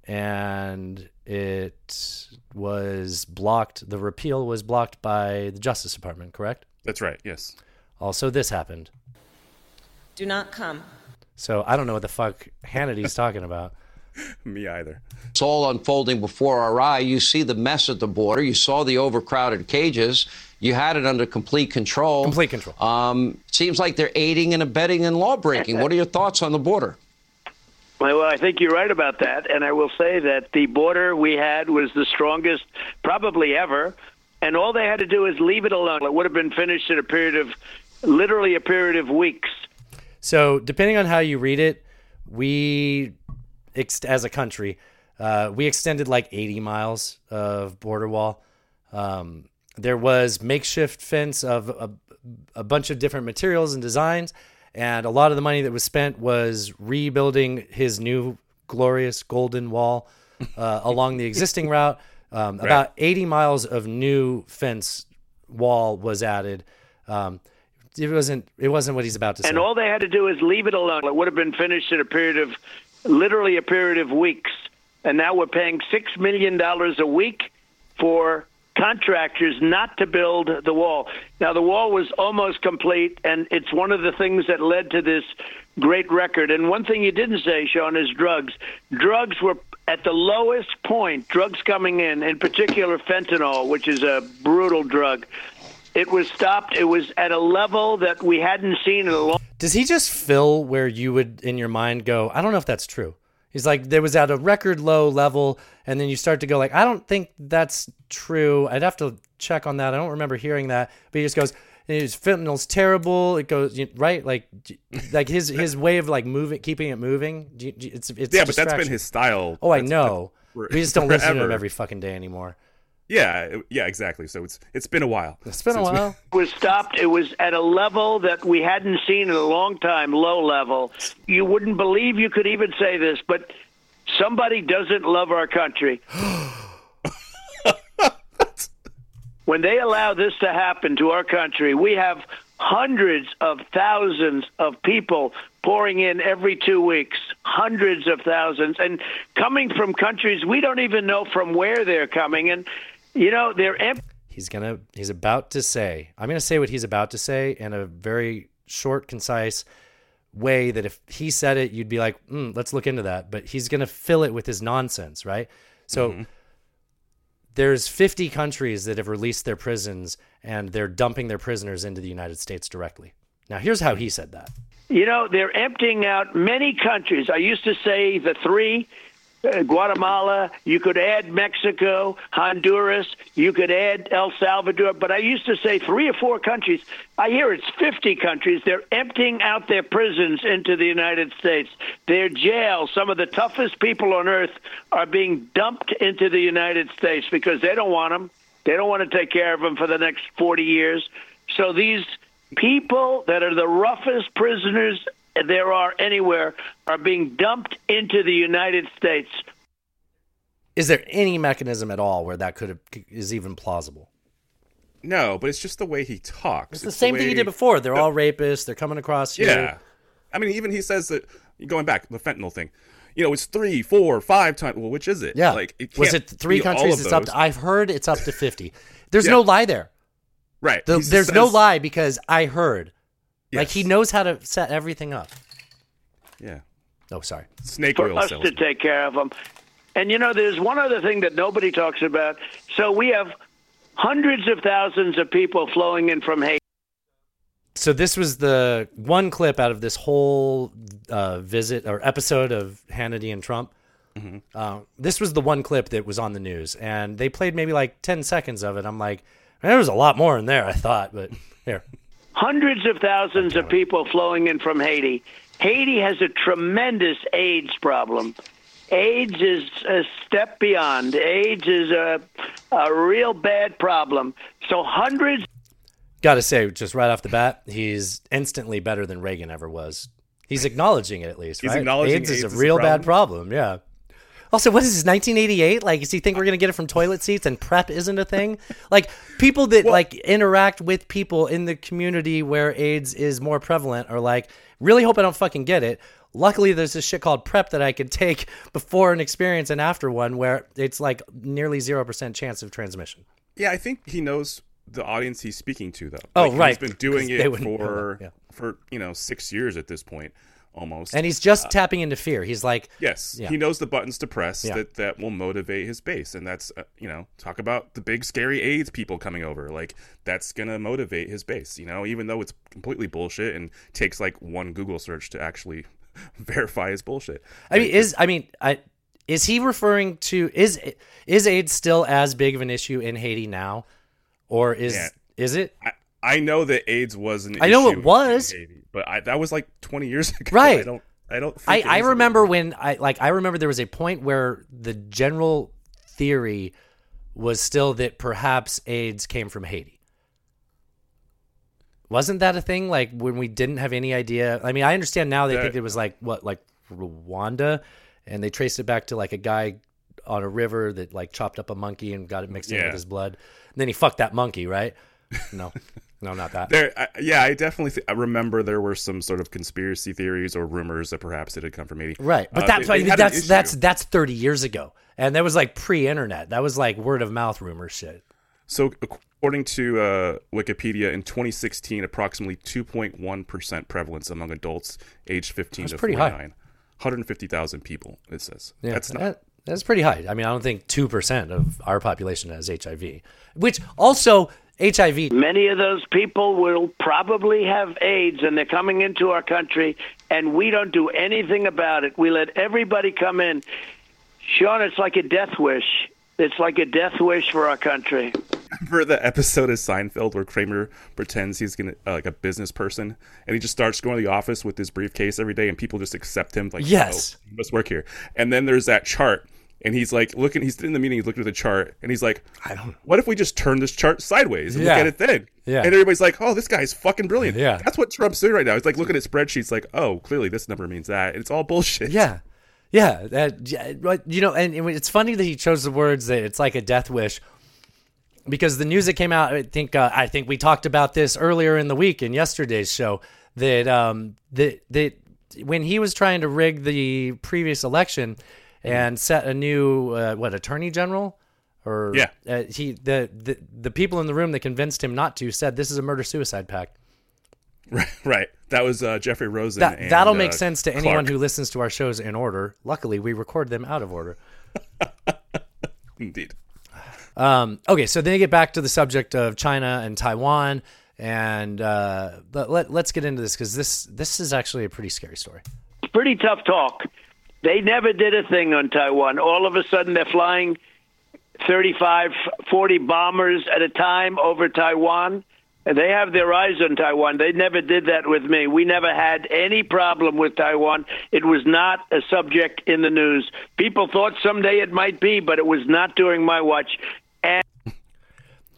and it was blocked. The repeal was blocked by the Justice Department, correct? That's right, yes. Also, this happened. Do not come. So I don't know what the fuck Hannity's talking about. Me either. It's all unfolding before our eye. You see the mess at the border. You saw the overcrowded cages. You had it under complete control. Complete control. Um, seems like they're aiding and abetting in law breaking. what are your thoughts on the border? Well, I think you're right about that. And I will say that the border we had was the strongest probably ever. And all they had to do is leave it alone. It would have been finished in a period of literally a period of weeks. So, depending on how you read it, we, as a country, uh, we extended like 80 miles of border wall. Um, there was makeshift fence of a, a bunch of different materials and designs and a lot of the money that was spent was rebuilding his new glorious golden wall uh, along the existing route. Um, Right. About 80 miles of new fence wall was added. Um, it wasn't. It wasn't what he's about to say. And all they had to do is leave it alone. It would have been finished in a period of literally a period of weeks. And now we're paying $6 million a week for contractors not to build the wall. Now, the wall was almost complete, and it's one of the things that led to this great record. And one thing you didn't say, Sean, is drugs. Drugs were at the lowest point, drugs coming in, in particular fentanyl, which is a brutal drug. It was stopped. It was at a level that we hadn't seen in a long Does he just fill where you would in your mind go, I don't know if that's true. He's like, there was at a record low level, and then you start to go like, I don't think that's true. I'd have to check on that. I don't remember hearing that. But he just goes, his fentanyl's terrible. It goes right, like, like his his way of like moving, keeping it moving. do you- do you- It's it's yeah, but that's been his style. Oh, I know. we just don't listen to him every fucking day anymore. Yeah, yeah, exactly. So it's it's been a while. It's been a while. we- while. was stopped. It was at a level that we hadn't seen in a long time, low level. You wouldn't believe you could even say this, but somebody doesn't love our country. when they allow this to happen to our country, we have hundreds of thousands of people pouring in every two weeks, hundreds of thousands, and coming from countries we don't even know from where they're coming. And, you know, they're empty. He's gonna. He's about to say. I'm gonna say what he's about to say in a very short, concise way. That if he said it, you'd be like, mm, "Let's look into that." But he's gonna fill it with his nonsense, right? So there's 50 countries that have released their prisons, and they're dumping their prisoners into the United States directly. Now, here's how he said that. You know, they're emptying out many countries. I used to say the three Guatemala, you could add Mexico, Honduras, you could add El Salvador, but I used to say three or four countries. I hear it's 50 countries. They're emptying out their prisons into the United States. Their jails, some of the toughest people on earth, are being dumped into the United States because they don't want them. They don't want to take care of them for the next 40 years. So these people that are the roughest prisoners there are anywhere are being dumped into the United States. Is there any mechanism at all where that could have is even plausible? No, but it's just the way he talks. It's the same thing he did before. They're all rapists. They're coming across here. Yeah. I mean, even he says that going back the fentanyl thing. You know, it's three, four, five times. Well, which is it? Yeah. Like, it was it three countries? It's up. To, I've heard it's up to fifty. There's Yeah. no lie there. Right. The- He just there's no lie because I heard. Like he knows how to set everything up. Yeah. Oh, sorry. Snake for oil us salesman. to take care of them. And you know, there's one other thing that nobody talks about. So we have hundreds of thousands of people flowing in from Haiti. So this was the one clip out of this whole uh, visit or episode of Hannity and Trump. Mm-hmm. Uh, this was the one clip that was on the news, and they played maybe like ten seconds of it. I'm like, there was a lot more in there. I thought, but here. Hundreds of thousands of people flowing in from Haiti. Haiti has a tremendous AIDS problem. AIDS is a step beyond. AIDS is a, a real bad problem. So hundreds. Got to say, just right off the bat, he's instantly better than Reagan ever was. He's acknowledging it at least. He's right? acknowledging AIDS, is AIDS a is a real bad problem? problem. Yeah. Also, what is this? 1988? Like, does he think we're gonna get it from toilet seats and prep isn't a thing? Like, people that like interact with people in the community where AIDS is more prevalent are like, really hope I don't fucking get it. Luckily, there's this shit called prep that I could take before an experience and after one, where it's like nearly zero percent chance of transmission. Yeah, I think he knows the audience he's speaking to, though. Oh, Like, right, He's been doing it for yeah. for you know six years at this point, almost. And he's just Uh, tapping into fear. He's like, Yes, Yeah. he knows the buttons to press Yeah. that that will motivate his base, and that's uh, you know talk about the big scary AIDS people coming over. Like that's gonna motivate his base. You know, even though it's completely bullshit and takes like one Google search to actually verify his bullshit. I mean, is I mean, I is he referring to is is AIDS still as big of an issue in Haiti now, or is Yeah. is it I, I know that AIDS was an I know it was. But I, that was like twenty years ago. Right. I don't. I don't. I, I remember when I like I remember there was a point where the general theory was still that perhaps AIDS came from Haiti. Wasn't that a thing? Like when we didn't have any idea. I mean, I understand now they That- think it was like what, like Rwanda, and they traced it back to like a guy on a river that like chopped up a monkey and got it mixed in with his blood. And then he fucked that monkey, right? No, no, not that. There, I, yeah, I definitely th- I remember there were some sort of conspiracy theories or rumors that perhaps it had come from Haiti. Right, but Uh, that's they- they that's that's that's thirty years ago, and that was like pre-internet. That was like word of mouth rumor shit. So, according to uh, Wikipedia, in 2016, approximately 2.1 percent prevalence among adults aged 15 That's to pretty high. 49. 150,000 people. It says Yeah, that's not. that- that's pretty high. I mean, I don't think two percent of our population has HIV, which also HIV. Many of those people will probably have AIDS and they're coming into our country and we don't do anything about it. We let everybody come in. Sean, it's like a death wish. It's like a death wish for our country. Remember the episode of Seinfeld where Kramer pretends he's gonna uh, like a business person, and he just starts going to the office with his briefcase every day, and people just accept him like, Yes. oh, he must work here. And then there's that chart, and he's like looking. He's in the meeting. He's looking at the chart, and he's like, I don't. What if we just turn this chart sideways and Yeah. look at it then? Yeah. And everybody's like, oh, this guy's fucking brilliant. Yeah. That's what Trump's doing right now. He's like looking at spreadsheets, like, oh, clearly this number means that. And it's all bullshit. Yeah, yeah, that, yeah, you know, and, and it's funny that he chose the words that it's like a death wish, because the news that came out, I think, uh, I think we talked about this earlier in the week in yesterday's show that um that that when he was trying to rig the previous election and set a new uh, what attorney general or Yeah. uh, he the, the the people in the room that convinced him not to said this is a murder suicide pact. Right. Right. That was uh, Jeffrey Rosen. That and, that'll uh, make sense to anyone who listens to our shows in order. Luckily, we record them out of order. Indeed. Um, okay, so then you get back to the subject of China and Taiwan, and uh, let, let, let's get into this because this this is actually a pretty scary story. Pretty tough talk. They never did a thing on Taiwan. All of a sudden, they're flying 35, 40 bombers at a time over Taiwan. And they have their eyes on Taiwan. They never did that with me. We never had any problem with Taiwan. It was not a subject in the news. People thought someday it might be, but it was not during my watch. And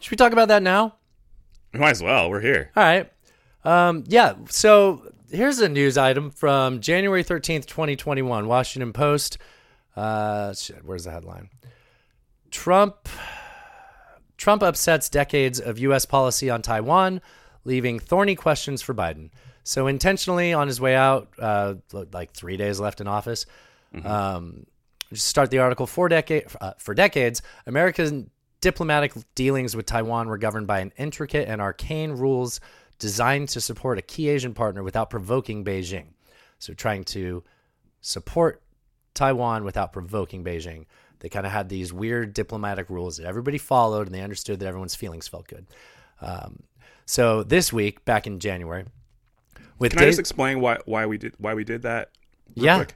Should we talk about that now? Might as well. We're here. All right. Um, yeah. So here's a news item from January 13th, 2021, Washington Post. Uh, shit, where's the headline? Trump Trump upsets decades of U.S. policy on Taiwan, leaving thorny questions for Biden. So intentionally on his way out, uh, like three days left in office. Um, just start the article. For decade uh, for decades, American diplomatic dealings with Taiwan were governed by an intricate and arcane rules designed to support a key Asian partner without provoking Beijing. So trying to support Taiwan without provoking Beijing. They kind of had these weird diplomatic rules that everybody followed, and they understood that everyone's feelings felt good. Um, so this week, back in January, with Can I just explain why why we did why we did that? real Yeah. quick?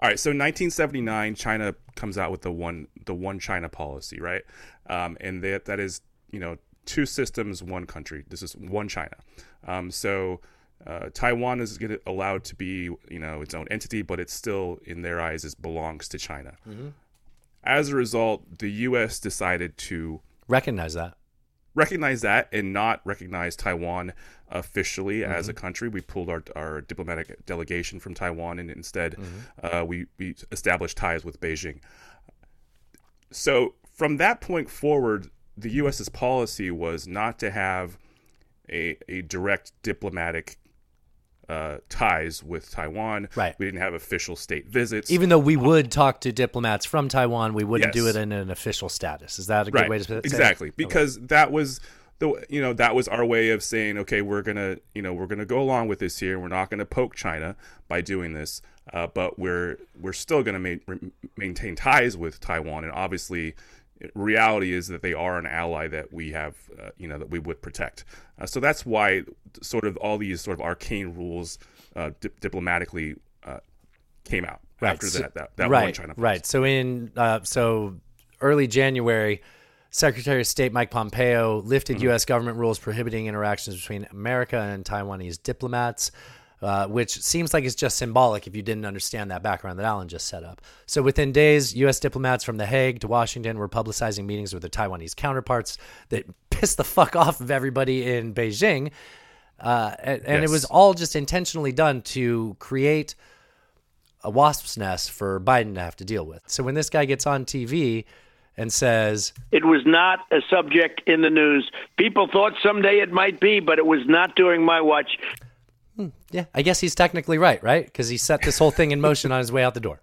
All right. So 1979, China comes out with the one the one China policy, right? Um, and that that is you know two systems, one country. This is one China. Um, so Uh, Taiwan is gonna, allowed to be, you know, its own entity, but it still, in their eyes, is belongs to China. Mhm. As a result, the U.S. decided to Recognize that. recognize that and not recognize Taiwan officially as Mm-hmm. a country. We pulled our, our diplomatic delegation from Taiwan and instead Mm-hmm. uh, we, we established ties with Beijing. So from that point forward, the U.S.'s policy was not to have a, a direct diplomatic uh, ties with Taiwan. Right. We didn't have official state visits. Even though we would talk to diplomats from Taiwan, we wouldn't do it in an official status. Is that a good way to say it? exactly Okay. because that was the you know that was our way of saying okay we're gonna you know we're gonna go along with this here we're not gonna poke China by doing this uh, but we're we're still gonna ma- re- maintain ties with Taiwan and obviously reality is that they are an ally that we have uh, you know that we would protect uh, so that's why sort of all these sort of arcane rules uh, di- diplomatically uh, came out after so- that that, that right, one China right. So in uh, so early January, Secretary of State Mike Pompeo lifted Mm-hmm. U.S. government rules prohibiting interactions between America and Taiwanese diplomats. Uh, which seems like it's just symbolic if you didn't understand that background that Alan just set up. So within days, U.S. diplomats from The Hague to Washington were publicizing meetings with their Taiwanese counterparts that pissed the fuck off of everybody in Beijing. Uh, and, and it was all just intentionally done to create a wasp's nest for Biden to have to deal with. So when this guy gets on TV and says, It was not a subject in the news. People thought someday it might be, but it was not during my watch. Yeah, I guess he's technically right, right? Because he set this whole thing in motion on his way out the door.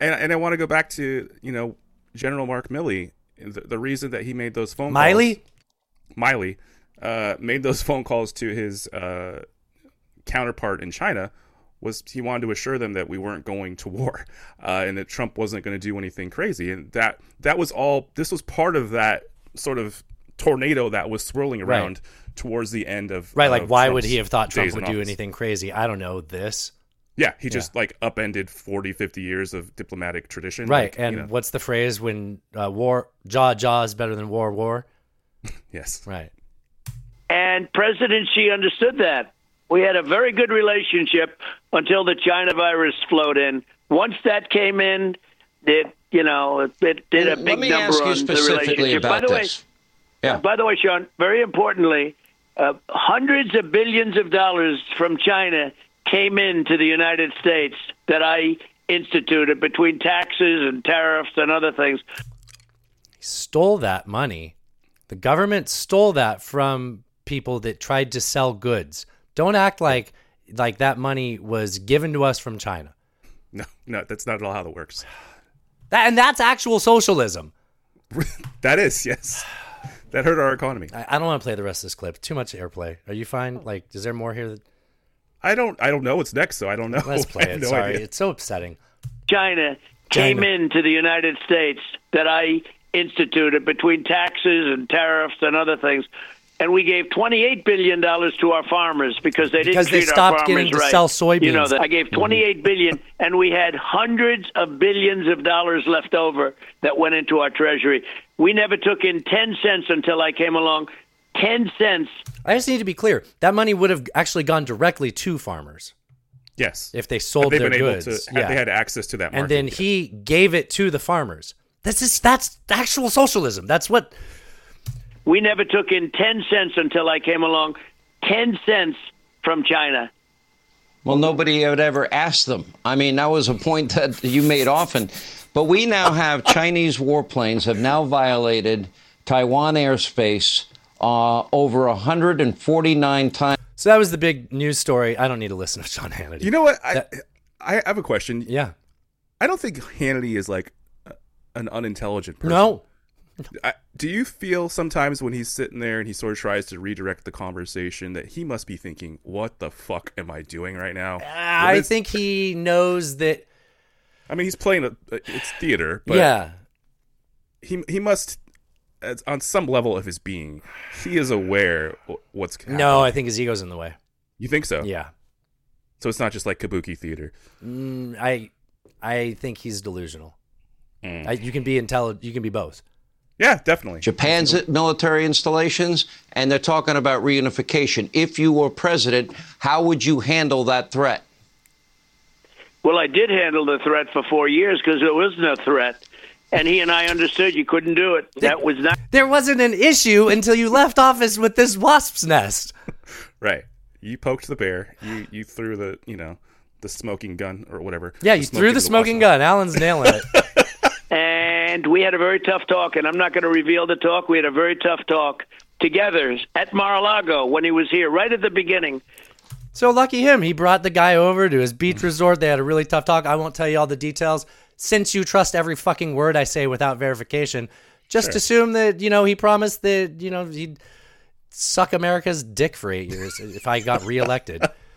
and and I want to go back to you know General Mark Milley. The, the reason that he made those phone Miley? calls, Miley, uh, made those phone calls to his uh, counterpart in China was he wanted to assure them that we weren't going to war uh, and that Trump wasn't going to do anything crazy, and that that was all. This was part of that sort of tornado that was swirling Right. around towards the end of Right, like of why would he have thought Trump would do office. anything crazy? I don't know this. Yeah, he just like upended 40, 50 years of diplomatic tradition. Right, like, and you know. what's the phrase when uh, war jaw jaw is better than war war? yes. Right. And President Xi understood that. We had a very good relationship until the China virus flowed in. Once that came in, it you know it, it did a big number on the specifically relationship. By about the way, this. Yeah. by the way, Sean, very importantly, uh, hundreds of billions of dollars from China came into the United States that I instituted between taxes and tariffs and other things. He stole that money. The government stole that from people that tried to sell goods. Don't act like like that money was given to us from China. No, no, that's not at all how that works. That and that's actual socialism. That is, yes. That hurt our economy. I, I don't want to play the rest of this clip. Too much airplay. Are you fine? Oh. Like, is there more here? That, I don't I don't know what's next, so I don't know. let's play it. no Sorry, idea. it's so upsetting. China came into the United States that I instituted between taxes and tariffs and other things. And we gave $28 billion to our farmers because they Because didn't they treat stopped our farmers getting to right. sell soybeans. You know. I gave mm-hmm. 28 billion, and we had hundreds of billions of dollars left over that went into our treasury. We never took in 10 cents until I came along. 10 cents I just need to be clear. That money would have actually gone directly to farmers Yes. if they sold Had they their been goods. able to had they had access to that market. and then yes. he gave it to the farmers. This is that's actual socialism. That's what We never took in 10 cents until I came along. 10 cents from China. Well, nobody had ever asked them. I mean, that was a point that you made often. But we now have Chinese warplanes have now violated Taiwan airspace uh, over 149 times. So that was the big news story. I don't need to listen to Sean Hannity. You know what? I That- I have a question. yeah. I don't think Hannity is like an unintelligent person. No. I, do you feel sometimes when he's sitting there and he sort of tries to redirect the conversation that he must be thinking, "What the fuck am I doing right now?" I What is- think he knows that. I mean, he's playing a it's theater, but yeah. he he must on some level of his being, he is aware what's happening. No, I think his ego's in the way. You think so? Yeah. So it's not just like kabuki theater. Mm, I I think he's delusional. Mm. I, you can be intelligent. You can be both. Yeah, definitely. Japan's military installations, and they're talking about reunification. If you were president, how would you handle that threat? Well, I did handle the threat for four years because there was no threat, and he and I understood you couldn't do it. That was not. There wasn't an issue until you left office with this wasp's nest. Right. You poked the bear. You you threw the you know the smoking gun or whatever. Yeah, you threw the wasp smoking gun. gun. Alan's nailing it. And we had a very tough talk, and I'm not going to reveal the talk. We had a very tough talk together at Mar-a-Lago when he was here, right at the beginning. So lucky him. He brought the guy over to his beach resort. They had a really tough talk. I won't tell you all the details. Since you trust every fucking word I say without verification, just Sure. assume that, you know, he promised that, you know, he'd suck America's dick for eight years if I got reelected.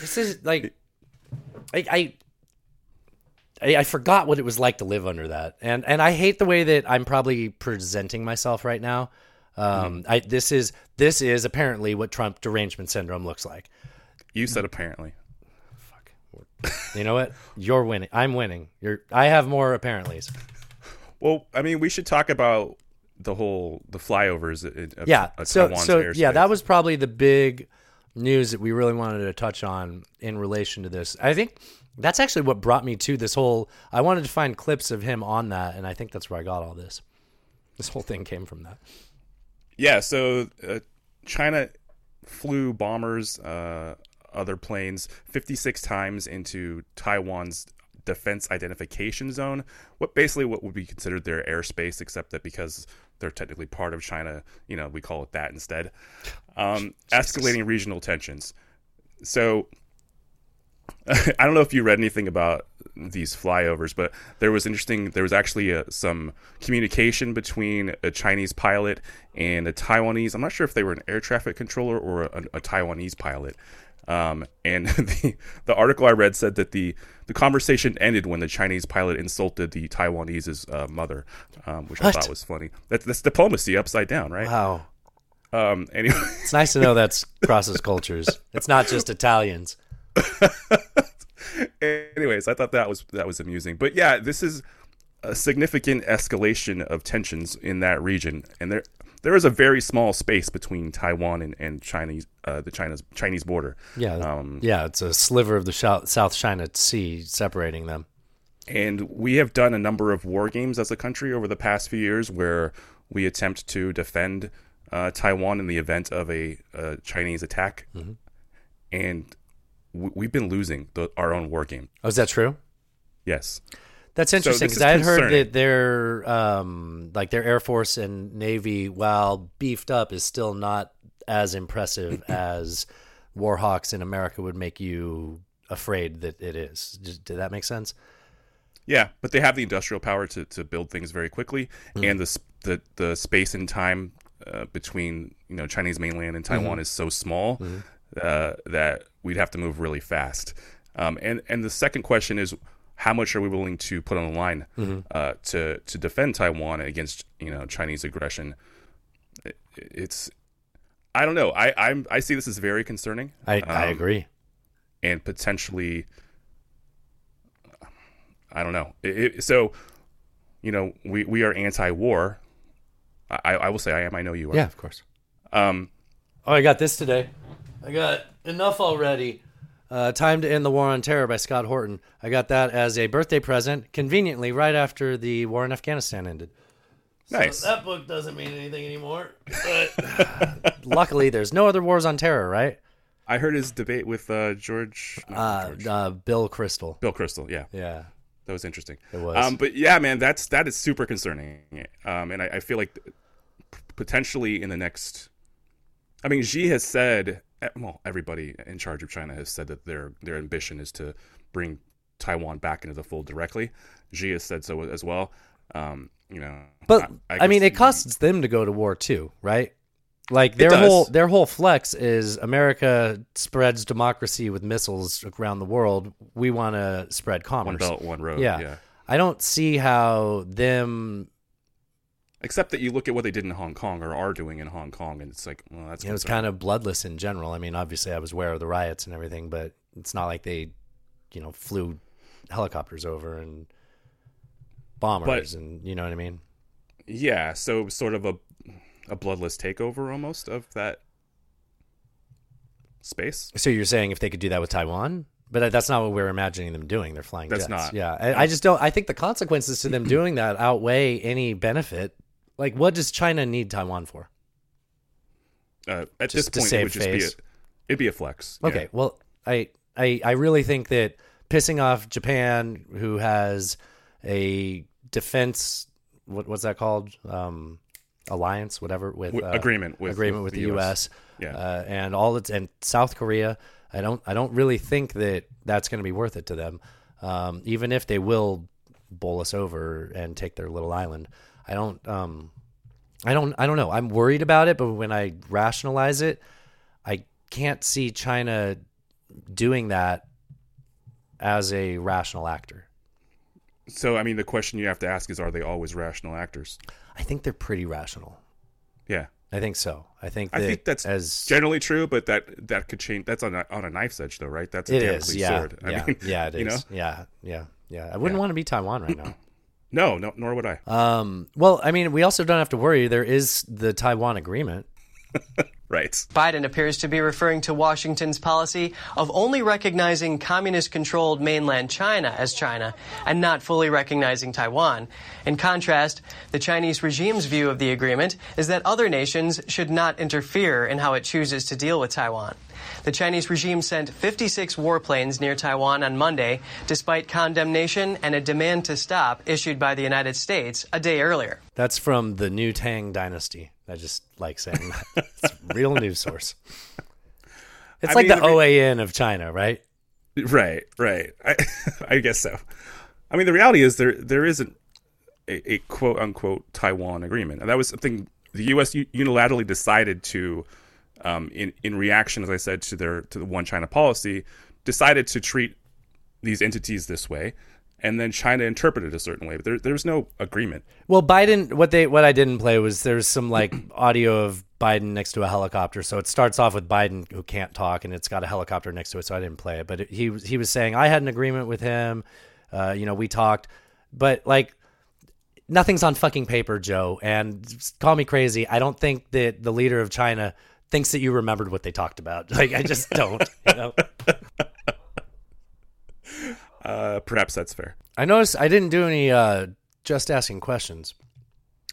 this is like I, I I I forgot what it was like to live under that, and and I hate the way that I'm probably presenting myself right now. Um, I this is this is apparently what Trump derangement syndrome looks like. You said apparently. Fuck. You know what? You're winning. I'm winning. You're. I have more apparentlys. Well, I mean, we should talk about the whole the flyovers. Of, of yeah. So Taiwan's so airspace. yeah, that was probably the big news that we really wanted to touch on in relation to this. I think that's actually what brought me to this whole. I wanted to find clips of him on that, and I think that's where I got all this. This whole thing came from that. Yeah, so uh, China flew bombers, uh, other planes, 56 times into Taiwan's defense identification zone. What basically what would be considered their airspace, except that because they're technically part of China, you know, we call it that instead. Um, escalating regional tensions. So I don't know if you read anything about these flyovers, but there was interesting. There was actually uh some communication between a Chinese pilot and a Taiwanese. I'm not sure if they were an air traffic controller or a, a Taiwanese pilot. Um, and the the article I read said that the the conversation ended when the Chinese pilot insulted the Taiwanese's uh, mother, um, which I thought was funny. That's that's diplomacy upside down, right? Wow. Um, anyway, It's nice to know that crosses cultures. It's not just Italians. anyways i thought that was that was amusing but yeah this is a significant escalation of tensions in that region and there there is a very small space between taiwan and, and chinese uh, the china's chinese border Yeah. um, yeah, it's a sliver of the South China Sea separating them. and we have done a number of war games as a country over the past few years where we attempt to defend uh, taiwan in the event of a, uh chinese attack Mm-hmm. and we've been losing the, our own war game Oh, is that true? yes That's interesting because is I had heard that their um, like their Air Force and Navy, while beefed up, is still not as impressive as Warhawks in America would make you afraid that it is. Did, that make sense? Yeah, but they have the industrial power to, to build things very quickly, Mm. and the, the the space and time uh, between you know Chinese mainland and Taiwan Mhm. is so small Mhm. uh, that we'd have to move really fast. Um, and and the second question is, how much are we willing to put on the line Mhm. uh, to to defend Taiwan against you know Chinese aggression? It, it's I don't know. I I'm, I see this as very concerning. I, I Um, agree. and potentially I don't know. It, it- so, you know, we, we are anti-war. I, I will say I am. I know you are. Yeah, of course. Um, Oh, I got this today. I got enough already. Uh, Time to End the War on Terror by Scott Horton. I got that as a birthday present, conveniently right after the war in Afghanistan ended. Nice. So that book doesn't mean anything anymore. But luckily, there's no other wars on terror, right? I heard his debate with uh, George, Uh, George. uh, Bill Kristol. Bill Kristol. Yeah, Yeah. that was interesting. It was. Um, but yeah, man, that's that is super concerning. Um, and I, I feel like potentially in the next, I mean, Xi has said, well, everybody in charge of China has said that their their ambition is to bring Taiwan back into the fold directly. Xi has said so as well. Um, you know, But I, guess- mean, it costs them to go to war too, right? Like their whole their whole flex is America spreads democracy with missiles around the world. We want to spread commerce. One belt, one road, Yeah. yeah. I don't see how them. Except that you look at what they did in Hong Kong or are doing in Hong Kong, and it's like, well, that's It was kind of bloodless in general. I mean, obviously, I was aware of the riots and everything, but it's not like they, you know, flew helicopters over and bombers, and you know what I mean. Yeah, so sort of a a bloodless takeover almost of that space. So you're saying if they could do that with Taiwan? But that's not what we're imagining them doing. They're flying That's jets. not. Yeah, I, I just don't. I think the consequences to them doing that outweigh any benefit. Like, what does China need Taiwan for? Uh, at Just this to point, it would just be a, it'd be a flex. Okay, Yeah. well, I, I I really think that pissing off Japan, who has a defense, what what's that called? Um, alliance, whatever, with uh, agreement with- agreement with with the the U.S. US. Yeah. uh, and all its and South Korea. I don't I don't really think that that's going to be worth it to them, um, even if they will bowl us over and take their little island. I don't um, I don't I don't know. I'm worried about it, but when I rationalize it, I can't see China doing that as a rational actor. So, I mean, the question you have to ask is: Are they always rational actors? I think they're pretty rational. Yeah, I think so. I think I think that's as generally true, but that that could change. That's on a, on a knife's edge, though, right? That's a it is. Yeah, sword. I yeah, mean, yeah. It is. know? Yeah, yeah, yeah. I wouldn't Yeah. want to be Taiwan right now. No, no, nor would I. Um, well, I mean, we also don't have to worry. There is the Taiwan agreement. Biden appears to be referring to Washington's policy of only recognizing communist controlled mainland China as China and not fully recognizing Taiwan. In contrast, the Chinese regime's view of the agreement is that other nations should not interfere in how it chooses to deal with Taiwan. The Chinese regime sent 56 warplanes near Taiwan on Monday, despite condemnation and a demand to stop issued by the United States a day earlier. That's from the New Tang Dynasty. I just like saying that. it's a real news source. It's I like mean, the the OAN of China, right? Right, right. I, I guess so. I mean, the reality is there there isn't a, a quote unquote Taiwan agreement, and that was something the U.S. unilaterally decided to, um, in in reaction, as I said, to their to the one China policy, decided to treat these entities this way, and then China interpreted a certain way. But there there was no agreement. Well, Biden, what they what I didn't play was there's some like audio of Biden next to a helicopter. So it starts off with Biden who can't talk, and it's got a helicopter next to it. So I didn't play it, but it, he was he was saying I had an agreement with him. Uh, you know, we talked, but like nothing's on fucking paper, Joe. And call me crazy. I don't think that the leader of China thinks that you remembered what they talked about. Like I just don't. You know. Uh, perhaps that's fair. I noticed I didn't do any uh, just asking questions.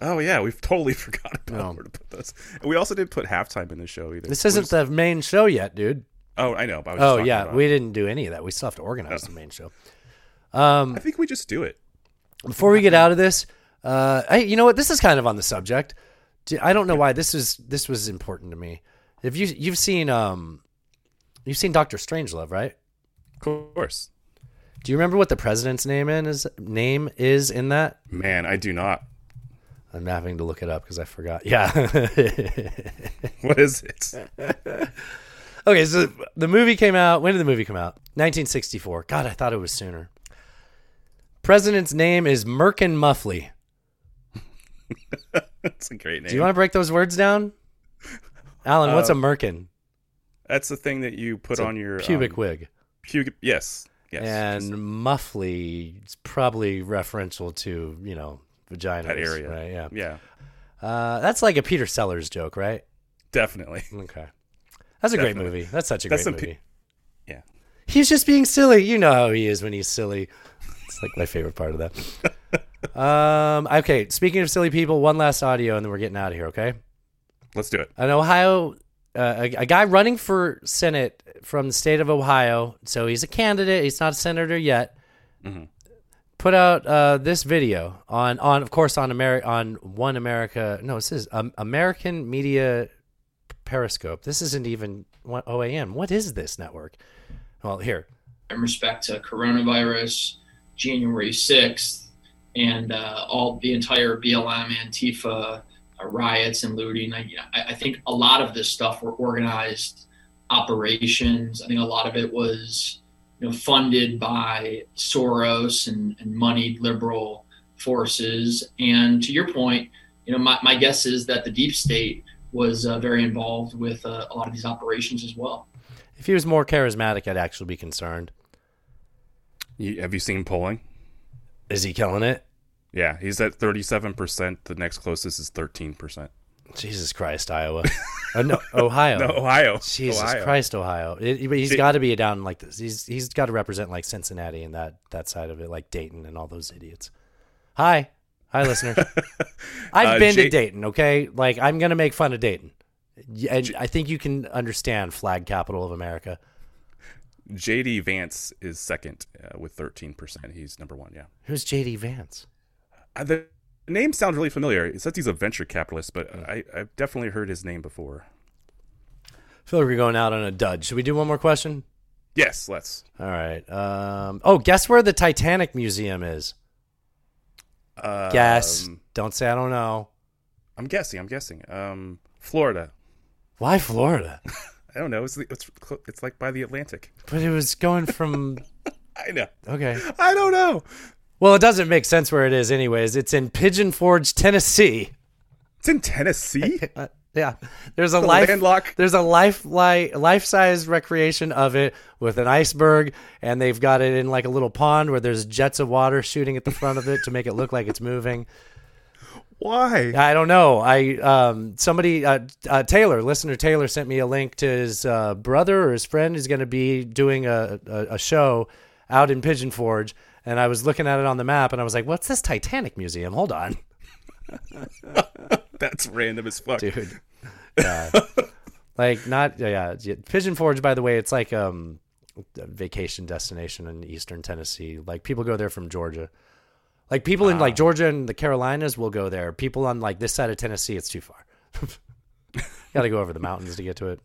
Oh yeah, we've totally forgot about No. where to put those. And we also didn't put halftime in the show either. This isn't just- the main show yet, dude. Oh, I know. But I was Oh yeah, about- we didn't do any of that. We still have to organize Oh. the main show. Um, I think we just do it. before we get out of this, uh, I, you know what? This is kind of on the subject. I don't know why this is this was important to me. If you you've seen um, you've seen Doctor Strangelove, right? Of course. Do you remember what the president's name in is name is in that? Man, I do not. I'm having to look it up because I forgot. Yeah. What is it? okay, so the movie came out. When did the movie come out? 1964. God, I thought it was sooner. President's name is Merkin Muffley. That's a great name. Do you want to break those words down? Alan, what's a Uh, merkin? That's the thing that you put It's on your pubic um, wig. Pubic. Yes. Yes. and muffly is probably referential to you know vagina That area. right? Yeah, Yeah. Uh, that's like a Peter Sellers joke, right? Definitely. Okay, that's a great movie. That's such a That's great movie. Yeah. He's just being silly. You know how he is when he's silly. It's like my favorite part of that. um, okay, speaking of silly people, one last audio, and then we're getting out of here. Okay. Let's do it. An Ohio, uh, a, a guy running for Senate from the state of Ohio. So he's a candidate. He's not a senator yet. Mhm. Put out uh, this video on, on of course, on Ameri- on One America. No, this is um, American Media Periscope. This isn't even what OAN. What is this network? Well, here. in respect to coronavirus, January 6th, and uh, all the entire BLM, Antifa riots and looting. I, I I think a lot of this stuff were organized operations. I think a lot of it was you know, funded by Soros and, and moneyed liberal forces. And to your point, you know, my, my guess is that the deep state was uh, very involved with uh, a lot of these operations as well. If he was more charismatic, I'd actually be concerned. You, have you seen polling? Is he killing it? Yeah, he's at 37%. The next closest is 13%. Jesus Christ, Iowa. Uh, no, Ohio. No, Ohio. Jesus Ohio. Christ, Ohio. It, he's got to be down like this. He's he's got to represent like Cincinnati and that that side of it, like Dayton and all those idiots. Hi, hi, listener. I've Uh, been to Dayton. Okay, like I'm gonna make fun of Dayton, and I think you can understand flag capital of America. JD Vance is second uh, with 13%. He's number one, yeah. Who's JD Vance? Uh, the name sounds really familiar. It says he's a venture capitalist, but I, I've definitely heard his name before. I feel like we're going out on a dud. Should we do one more question? Yes, let's. All right. Um, oh, guess where the Titanic Museum is? Guess. Um, Don't say I don't know. I'm guessing. I'm guessing. Um, Florida. Why Florida? I don't know. It's it's it's like by the Atlantic. But it was going from. I know. Okay. I don't know. Well, it doesn't make sense where it is, anyways. It's in Pigeon Forge, Tennessee. It's in Tennessee. yeah, there's a The life There's a life life size recreation of it with an iceberg, and they've got it in like a little pond where there's jets of water shooting at the front of it to make it look like it's moving. Why? I don't know. I um somebody uh, uh, Taylor, listener Taylor, sent me a link to his uh, brother or his friend who's going to be doing a, a a show out in Pigeon Forge, and I was looking at it on the map, and I was like, "What's this Titanic museum? Hold on, That's random as fuck, dude." Yeah. like not yeah. Pigeon Forge. By the way, it's like um a vacation destination in eastern Tennessee. Like people go there from Georgia. Like people in like Georgia and the Carolinas will go there. People on like this side of Tennessee, it's too far. Got to go over the mountains to get to it.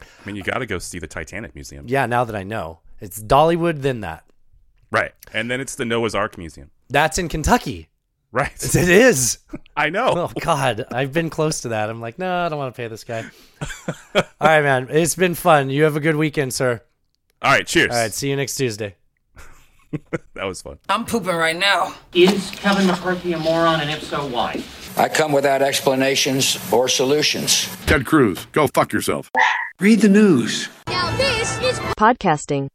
I mean, you got to go see the Titanic Museum. Yeah, now that I know, it's Dollywood, then that. Right. And then it's the Noah's Ark Museum. That's in Kentucky. Right. It is. I know. Oh God, I've been close to that. I'm like, no, I don't want to pay this guy. All right, man. It's been fun. You have a good weekend, sir. All right. Cheers. All right. See you next Tuesday. that was fun. I'm pooping right now. Is Kevin McCarthy a moron, and if so, why? I come without explanations or solutions. Ted Cruz, go fuck yourself. Read the news. Now this is podcasting.